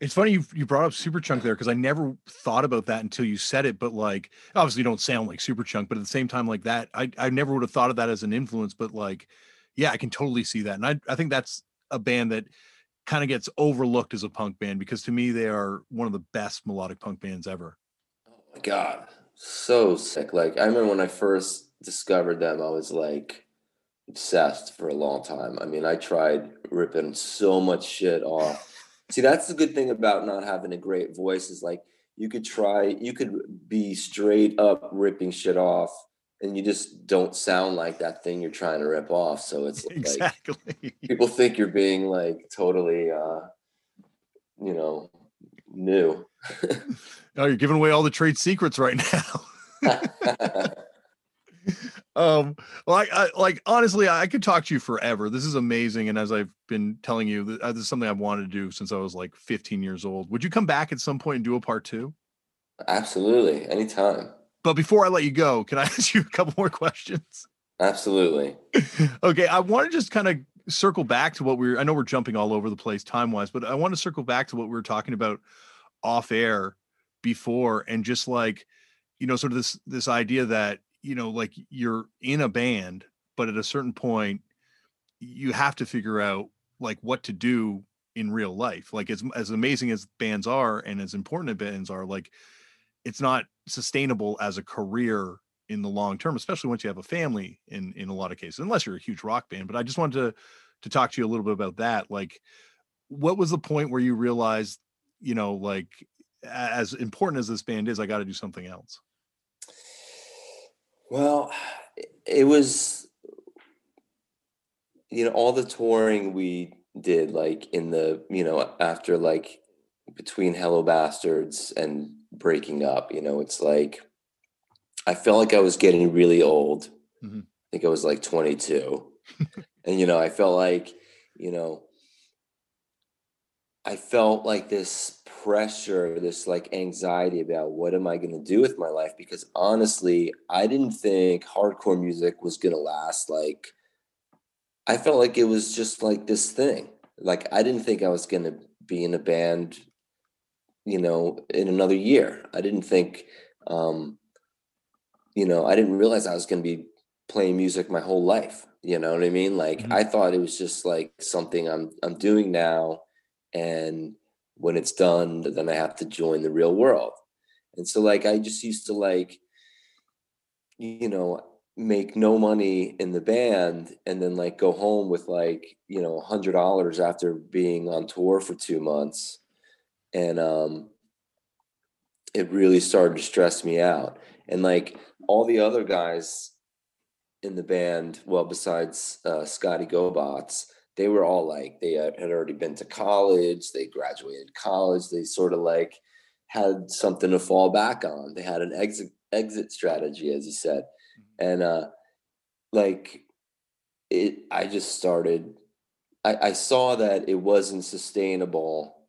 it's funny you, you brought up Superchunk there because i never thought about that until you said it but like obviously you don't sound like Superchunk but at the same time like that i, I never would have thought of that as an influence but like yeah i can totally see that and i, I think that's a band that kind of gets overlooked as a punk band because to me they are one of the best melodic punk bands ever. Oh my god. So sick. Like i remember when i first discovered them i was like obsessed for a long time. I mean i tried ripping so much shit off. See that's the good thing about not having a great voice is like you could try you could be straight up ripping shit off and you just don't sound like that thing you're trying to rip off so it's *laughs* like exactly. people think you're being like totally uh you know new. *laughs* Oh you're giving away all the trade secrets right now. *laughs* Um like I, like honestly i could talk to you forever. This is amazing and as i've been telling you uh, this is something i've wanted to do since i was like 15 years old. Would you come back at some point and do a part two? Absolutely anytime but before i let you go can i *laughs* ask you a couple more questions absolutely *laughs* okay i want to just kind of circle back to what we are i know we're jumping all over the place time wise but i want to circle back to what we were talking about off air before and just like you know sort of this this idea that you know like you're in a band but at a certain point you have to figure out like what to do in real life. Like as as amazing as bands are and as important as bands are, like it's not sustainable as a career in the long term, especially once you have a family in in a lot of cases, unless you're a huge rock band. But I just wanted to to talk to you a little bit about that. Like, what was the point where you realized, you know, like as important as this band is, I got to do something else? Well, it was, you know, all the touring we did, like in the, you know, after like between Hello Bastards and breaking up, you know, it's like, I felt like I was getting really old. Mm-hmm. I think I was like 22. *laughs* and, you know, I felt like, you know, I felt like this pressure, this like anxiety about what am I going to do with my life? Because honestly, I didn't think hardcore music was going to last. Like, I felt like it was just like this thing. Like, I didn't think I was going to be in a band, you know, in another year. I didn't think, um, you know, I didn't realize I was going to be playing music my whole life. You know what I mean? Like, mm-hmm. I thought it was just like something I'm I'm doing now, and when it's done, then I have to join the real world. And so like I just used to like, you know, make no money in the band and then like go home with like, you know, a hundred dollars after being on tour for two months. And um it really started to stress me out. And like all the other guys in the band, well, besides uh, Scotty Gobots, they were all like they had already been to college they graduated college they sort of like had something to fall back on they had an exit exit strategy as you said mm-hmm. and uh like it i just started i i saw that it wasn't sustainable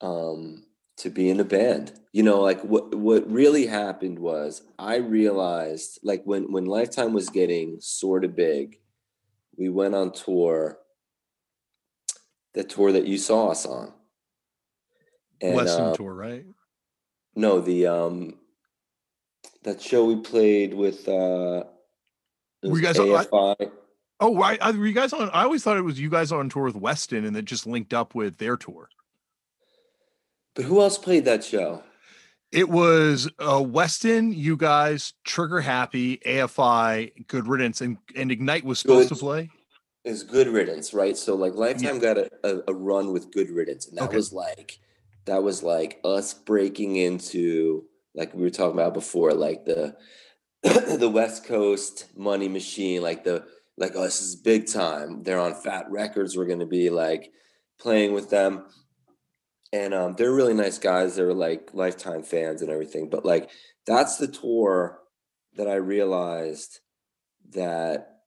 um to be in a band you know like what what really happened was i realized like when when lifetime was getting sort of big we went on tour, the tour that you saw us on. And, Weston uh, tour, right? No, the um that show we played with uh were you guys AFI. On, oh, right. Were you guys on? I always thought it was you guys on tour with Weston, and it just linked up with their tour. But who else played that show? It was uh, Weston, you guys, Trigger Happy, AFI, Good Riddance, and, and Ignite was supposed good, to play. Is Good Riddance, right? So like Lifetime yeah. got a, a, a, run with Good Riddance, and that okay. was like that was like us breaking into like we were talking about before, like the *clears throat* the West Coast money machine, like the like oh this is big time. They're on Fat Wreck Chords. We're gonna be like playing with them and um, they're really nice guys. They're like lifetime fans and everything. But like that's the tour that I realized that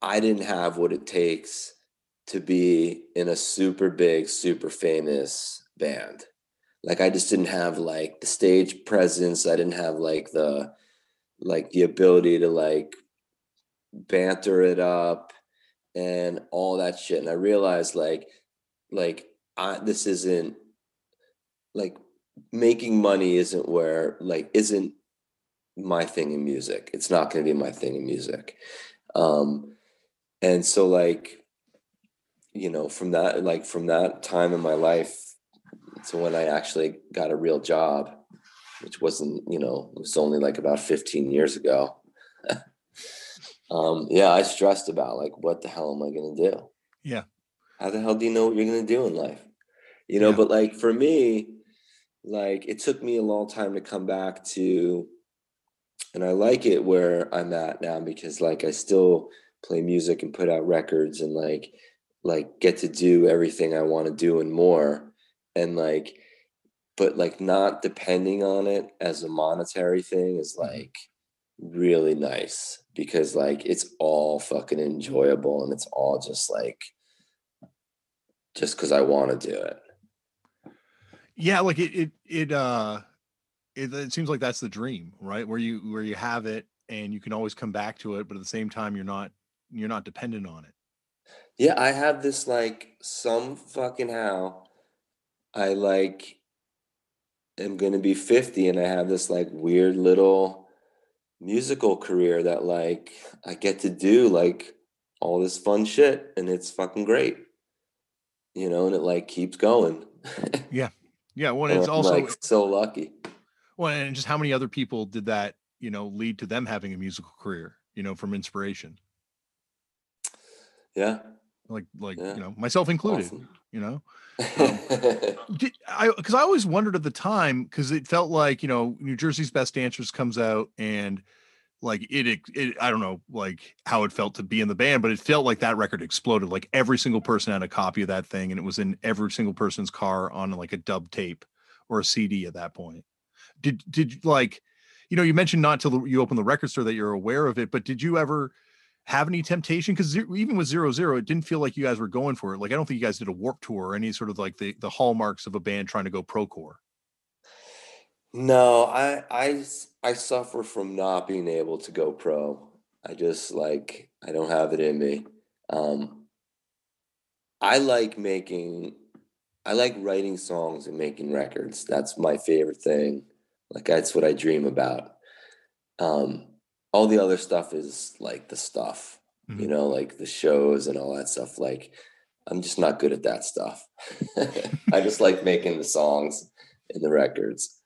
I didn't have what it takes to be in a super big, super famous band. Like I just didn't have like the stage presence. I didn't have like the like the ability to like banter it up and all that shit. And I realized like like I, this isn't like making money isn't where like isn't my thing in music. It's not going to be my thing in music. Um and so like you know from that like from that time in my life to when I actually got a real job which wasn't you know it was only like about 15 years ago *laughs* um yeah I stressed about like what the hell am I going to do yeah how the hell do you know what you're going to do in life you know yeah. but like for me like it took me a long time to come back to and i like it where i'm at now because like i still play music and put out records and like like get to do everything i want to do and more and like but like not depending on it as a monetary thing is mm-hmm. like really nice because like it's all fucking enjoyable and it's all just like just because i want to do it yeah like it it it uh it, it seems like that's the dream right where you where you have it and you can always come back to it but at the same time you're not you're not dependent on it yeah i have this like some fucking how i like am gonna be 50 and i have this like weird little musical career that like i get to do like all this fun shit and it's fucking great you know, and it like keeps going. *laughs* yeah. Yeah. Well, And it's also, like so lucky. well, and just how many other people did that, you know, lead to them having a musical career, you know, from inspiration? Yeah. Like, like, Yeah. you know, myself included, Awesome. you know? Um, *laughs* did, I because I always wondered at the time because it felt like you know New Jersey's Best Dancers comes out and like it, it I don't know like how it felt to be in the band, but it felt like that record exploded. Like every single person had a copy of that thing, and it was in every single person's car on like a dub tape or a CD at that point. Did did like you know you mentioned not till you open the record store that you're aware of it, but did you ever? have any temptation because even with zero zero it didn't feel like you guys were going for it like i don't think you guys did a Warped Tour or any sort of like the the hallmarks of a band trying to go pro core no, I I I suffer from not being able to go pro. I just like I don't have it in me. Um I like making I like writing songs and making records. That's my favorite thing. Like that's what I dream about. Um all the other stuff is like the stuff, you Mhm. know, like the shows and all that stuff. Like I'm just not good at that stuff. *laughs* I just like making the songs and the records.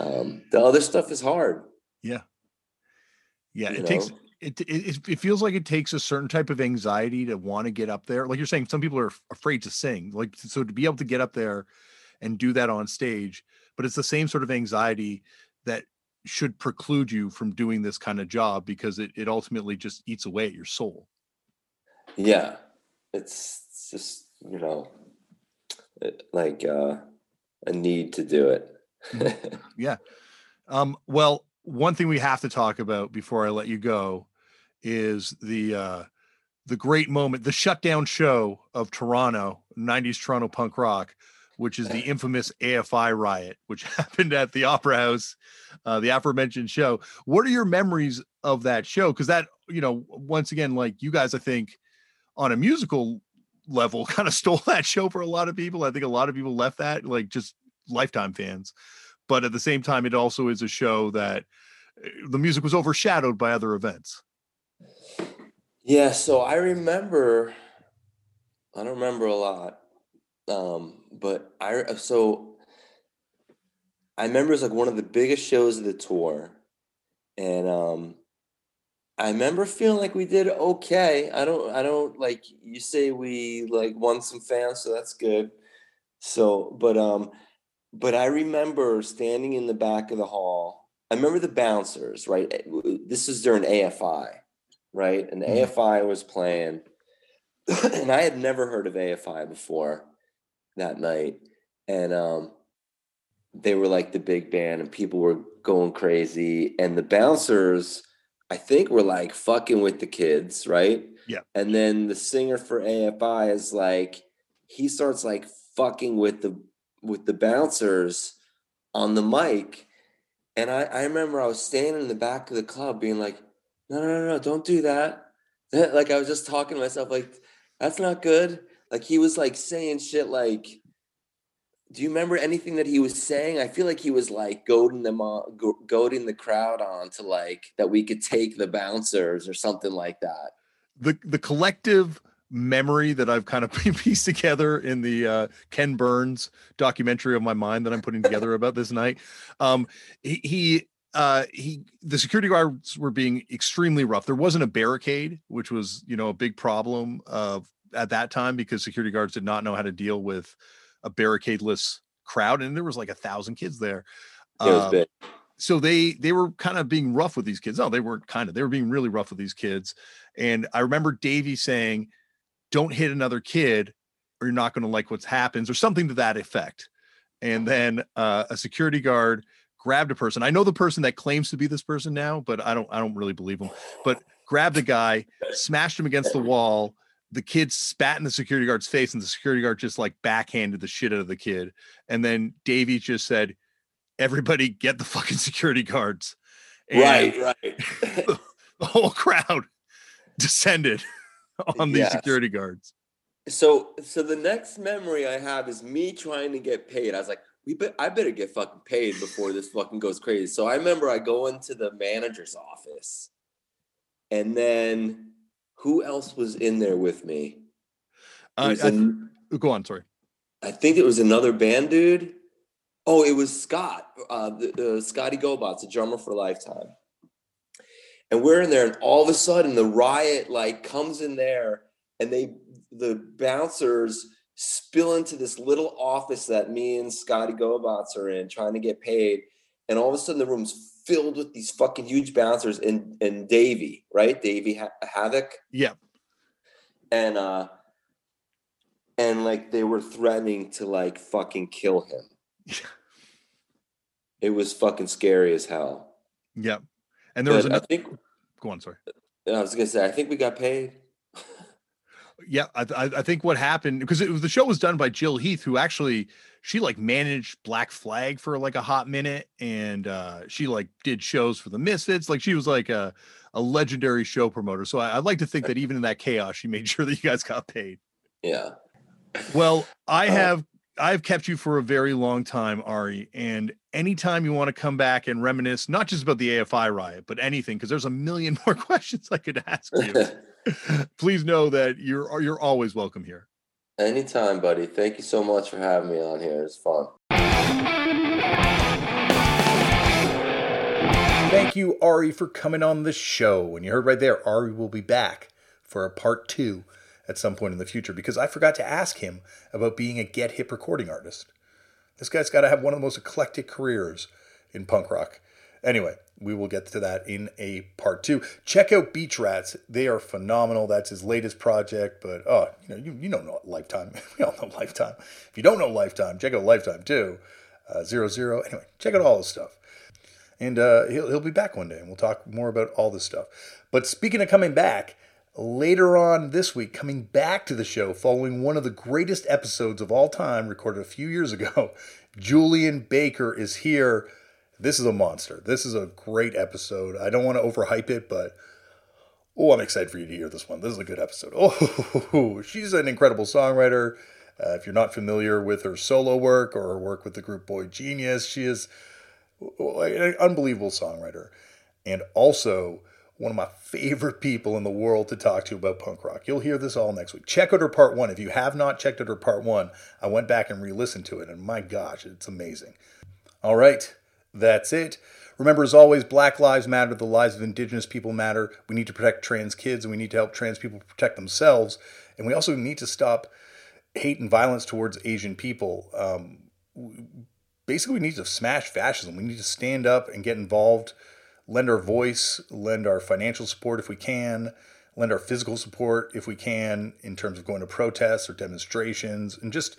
Um, the other stuff is hard. yeah. Yeah you it takes it, it it feels like it takes a certain type of anxiety to want to get up there. Like you're saying some people are afraid to sing like so to be able to get up there and do that on stage but it's the same sort of anxiety that should preclude you from doing this kind of job because it, it ultimately just eats away at your soul. Yeah, it's, it's just you know, it- like uh, a need to do it. Um, well, one thing we have to talk about before I let you go is the uh the great moment, the shutdown show of Toronto, 90s Toronto punk rock, which is the *laughs* infamous AFI riot, which *laughs* happened at the Opera House, uh, the aforementioned show. What are your memories of that show? Because that, you know, once again, like you guys, I think on a musical level, *laughs* kind of stole that show for a lot of people. I think a lot of people left that, like just lifetime fans but at the same time it also is a show that uh, the music was overshadowed by other events Yeah, so I remember. I don't remember a lot, um, but I so I remember it's like one of the biggest shows of the tour, and um, I remember feeling like we did okay. I don't, I don't like you say we like won some fans, so that's good. So, but um, but I remember standing in the back of the hall. I remember the bouncers, right? This is during AFI, right? And Mhm. AFI was playing, *clears throat* and I had never heard of AFI before that night, and um, they were like the big band, and people were going crazy, and the bouncers, I think, were like fucking with the kids, right? Yeah. And then the singer for AFI is like, he starts like fucking with the with the bouncers on the mic. And I, I remember I was standing in the back of the club being like, no, no, no, no, don't do that. *laughs* like I was just talking to myself, like, that's not good. Like he was like saying shit like, do you remember anything that he was saying? I feel like he was like goading them on, go, goading the crowd on to like that we could take the bouncers or something like that. the the collective memory that i've kind of *laughs* pieced together in the uh ken burns documentary of my mind that i'm putting together *laughs* about this night um he, he uh he the security guards were being extremely rough there wasn't a barricade which was you know a big problem of at that time because security guards did not know how to deal with a barricadeless crowd and there was like a thousand kids there Um, so they they were kind of being rough with these kids. No, they weren't kind of. They were being really rough with these kids. And I remember Davey saying, "Don't hit another kid, or you're not going to like what happens," or something to that effect. And then uh, a security guard grabbed a person. I know the person that claims to be this person now, but I don't. I don't really believe him. But grabbed a guy, smashed him against the wall. The kid spat in the security guard's face, and the security guard just like backhanded the shit out of the kid. And then Davey just said, everybody get the fucking security guards. And Right, right. *laughs* The whole crowd descended *laughs* on these Yes. security guards. So so the next memory I have is me trying to get paid. I was like, we bet I better get fucking paid before this fucking goes crazy. So I remember I go into the manager's office, and then who else was in there with me? Uh, Go on. Sorry. I think it was another band dude. Oh, it was Scott, uh, the, the Scotty Gobots, the drummer for Lifetime. And we're in there, and all of a sudden the riot like comes in there, and they the bouncers spill into this little office that me and Scotty Gobots are in, trying to get paid. And all of a sudden the room's filled with these fucking huge bouncers and and Davey, right? Davey ha- Havoc. Yeah. And uh and like they were threatening to like fucking kill him. *laughs* it was fucking scary as hell. Yeah. And there was But I think Go on. Sorry. I was gonna say I think we got paid. *laughs* Yeah, I, I I think what happened because it was the show was done by Jill Heath, who actually she like managed Black Flag for like a hot minute, and uh, she like did shows for the Misfits. Like she was like a a legendary show promoter. So I, I'd like to think that even in that chaos, she made *laughs* sure that you guys got paid. Yeah. Well, I Uh, have I've kept you for a very long time, Ari, and anytime you want to come back and reminisce, not just about the AFI riot, but anything, because there's a million *laughs* more questions I could ask you. *laughs* Please know that you're uh, you're always welcome here. Anytime, buddy. Thank you so much for having me on here. It's fun. Thank you, Ari, for coming on the show. And you heard right there, Ari will be back for a part two at some point in the future because I forgot to ask him about being a get hip recording artist. This guy's got to have one of the most eclectic careers in punk rock. Anyway, we will get to that in a part two. Check out Beach Rats; they are phenomenal. That's his latest project. But oh, you know, you, you know Lifetime. *laughs* we all know Lifetime. If you don't know Lifetime, check out Lifetime too. Uh, zero zero. Anyway, check out all this stuff and uh, he'll he'll be back one day, and we'll talk more about all this stuff. But speaking of coming back, later on this week, coming back to the show following one of the greatest episodes of all time, recorded a few years ago, *laughs* Julien Baker is here. This is a monster. This is a great episode. I don't want to overhype it, but oh, I'm excited for you to hear this one. This is a good episode. *laughs* Oh, she's an incredible songwriter. Uh, if you're not familiar with her solo work or her work with the group boygenius, she is an unbelievable songwriter and also one of my favorite people in the world to talk to about punk rock. You'll hear this all next week. Check out her part one. If you have not checked out her part one, I went back and re listened to it, and my gosh, it's amazing. All right, that's it. Remember, as always, Black Lives Matter, the lives of Indigenous people matter. We need to protect trans kids, and we need to help trans people protect themselves. And we also need to stop hate and violence towards Asian people. Um, basically, we need to smash fascism. We need to stand up and get involved, lend our voice, lend our financial support if we can, lend our physical support if we can, in terms of going to protests or demonstrations, and just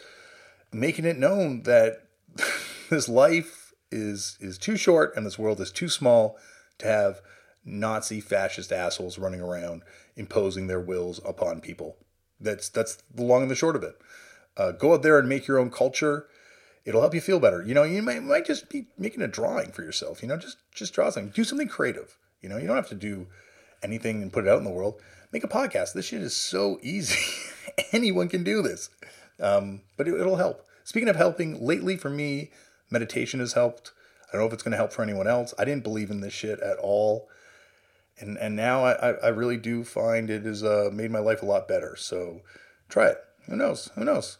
making it known that *laughs* this life is is too short and this world is too small to have Nazi fascist assholes running around imposing their wills upon people. That's that's the long and the short of it. Uh, go out there and make your own culture it'll help you feel better. You know, you might, might just be making a drawing for yourself. You know, just just draw something. Do something creative. You know, you don't have to do anything and put it out in the world. Make a podcast. This shit is so *laughs* easy. Anyone can do this. Um, but it, it'll help. Speaking of helping, lately for me, meditation has helped. I don't know if it's going to help for anyone else. I didn't believe in this shit at all. And, and now I, I really do find it has uh, made my life a lot better. So try it. Who knows? Who knows?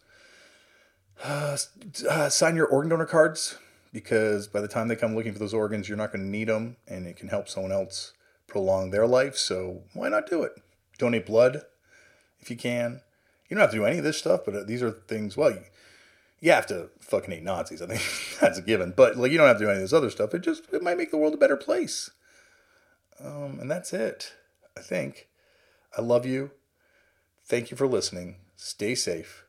Uh, uh, sign your organ donor cards because by the time they come looking for those organs, you're not going to need them, and it can help someone else prolong their life. So why not do it? Donate blood if you can. You don't have to do any of this stuff, but uh, these are things. Well, you, you have to fucking hate Nazis. I think *laughs* that's a given. But like, you don't have to do any of this other stuff. It just it might make the world a better place. Um, and that's it. I think. I love you. Thank you for listening. Stay safe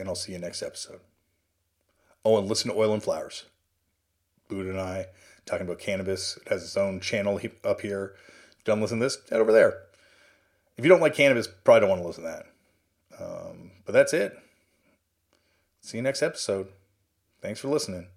and I'll see you next episode. Oh, and listen to Oil and Flowers. Buddha and I talking about cannabis. It has its own channel up here. Don't listen to this, head over there. If you don't like cannabis, probably don't want to listen to that. Um, but that's it. See you next episode. Thanks for listening.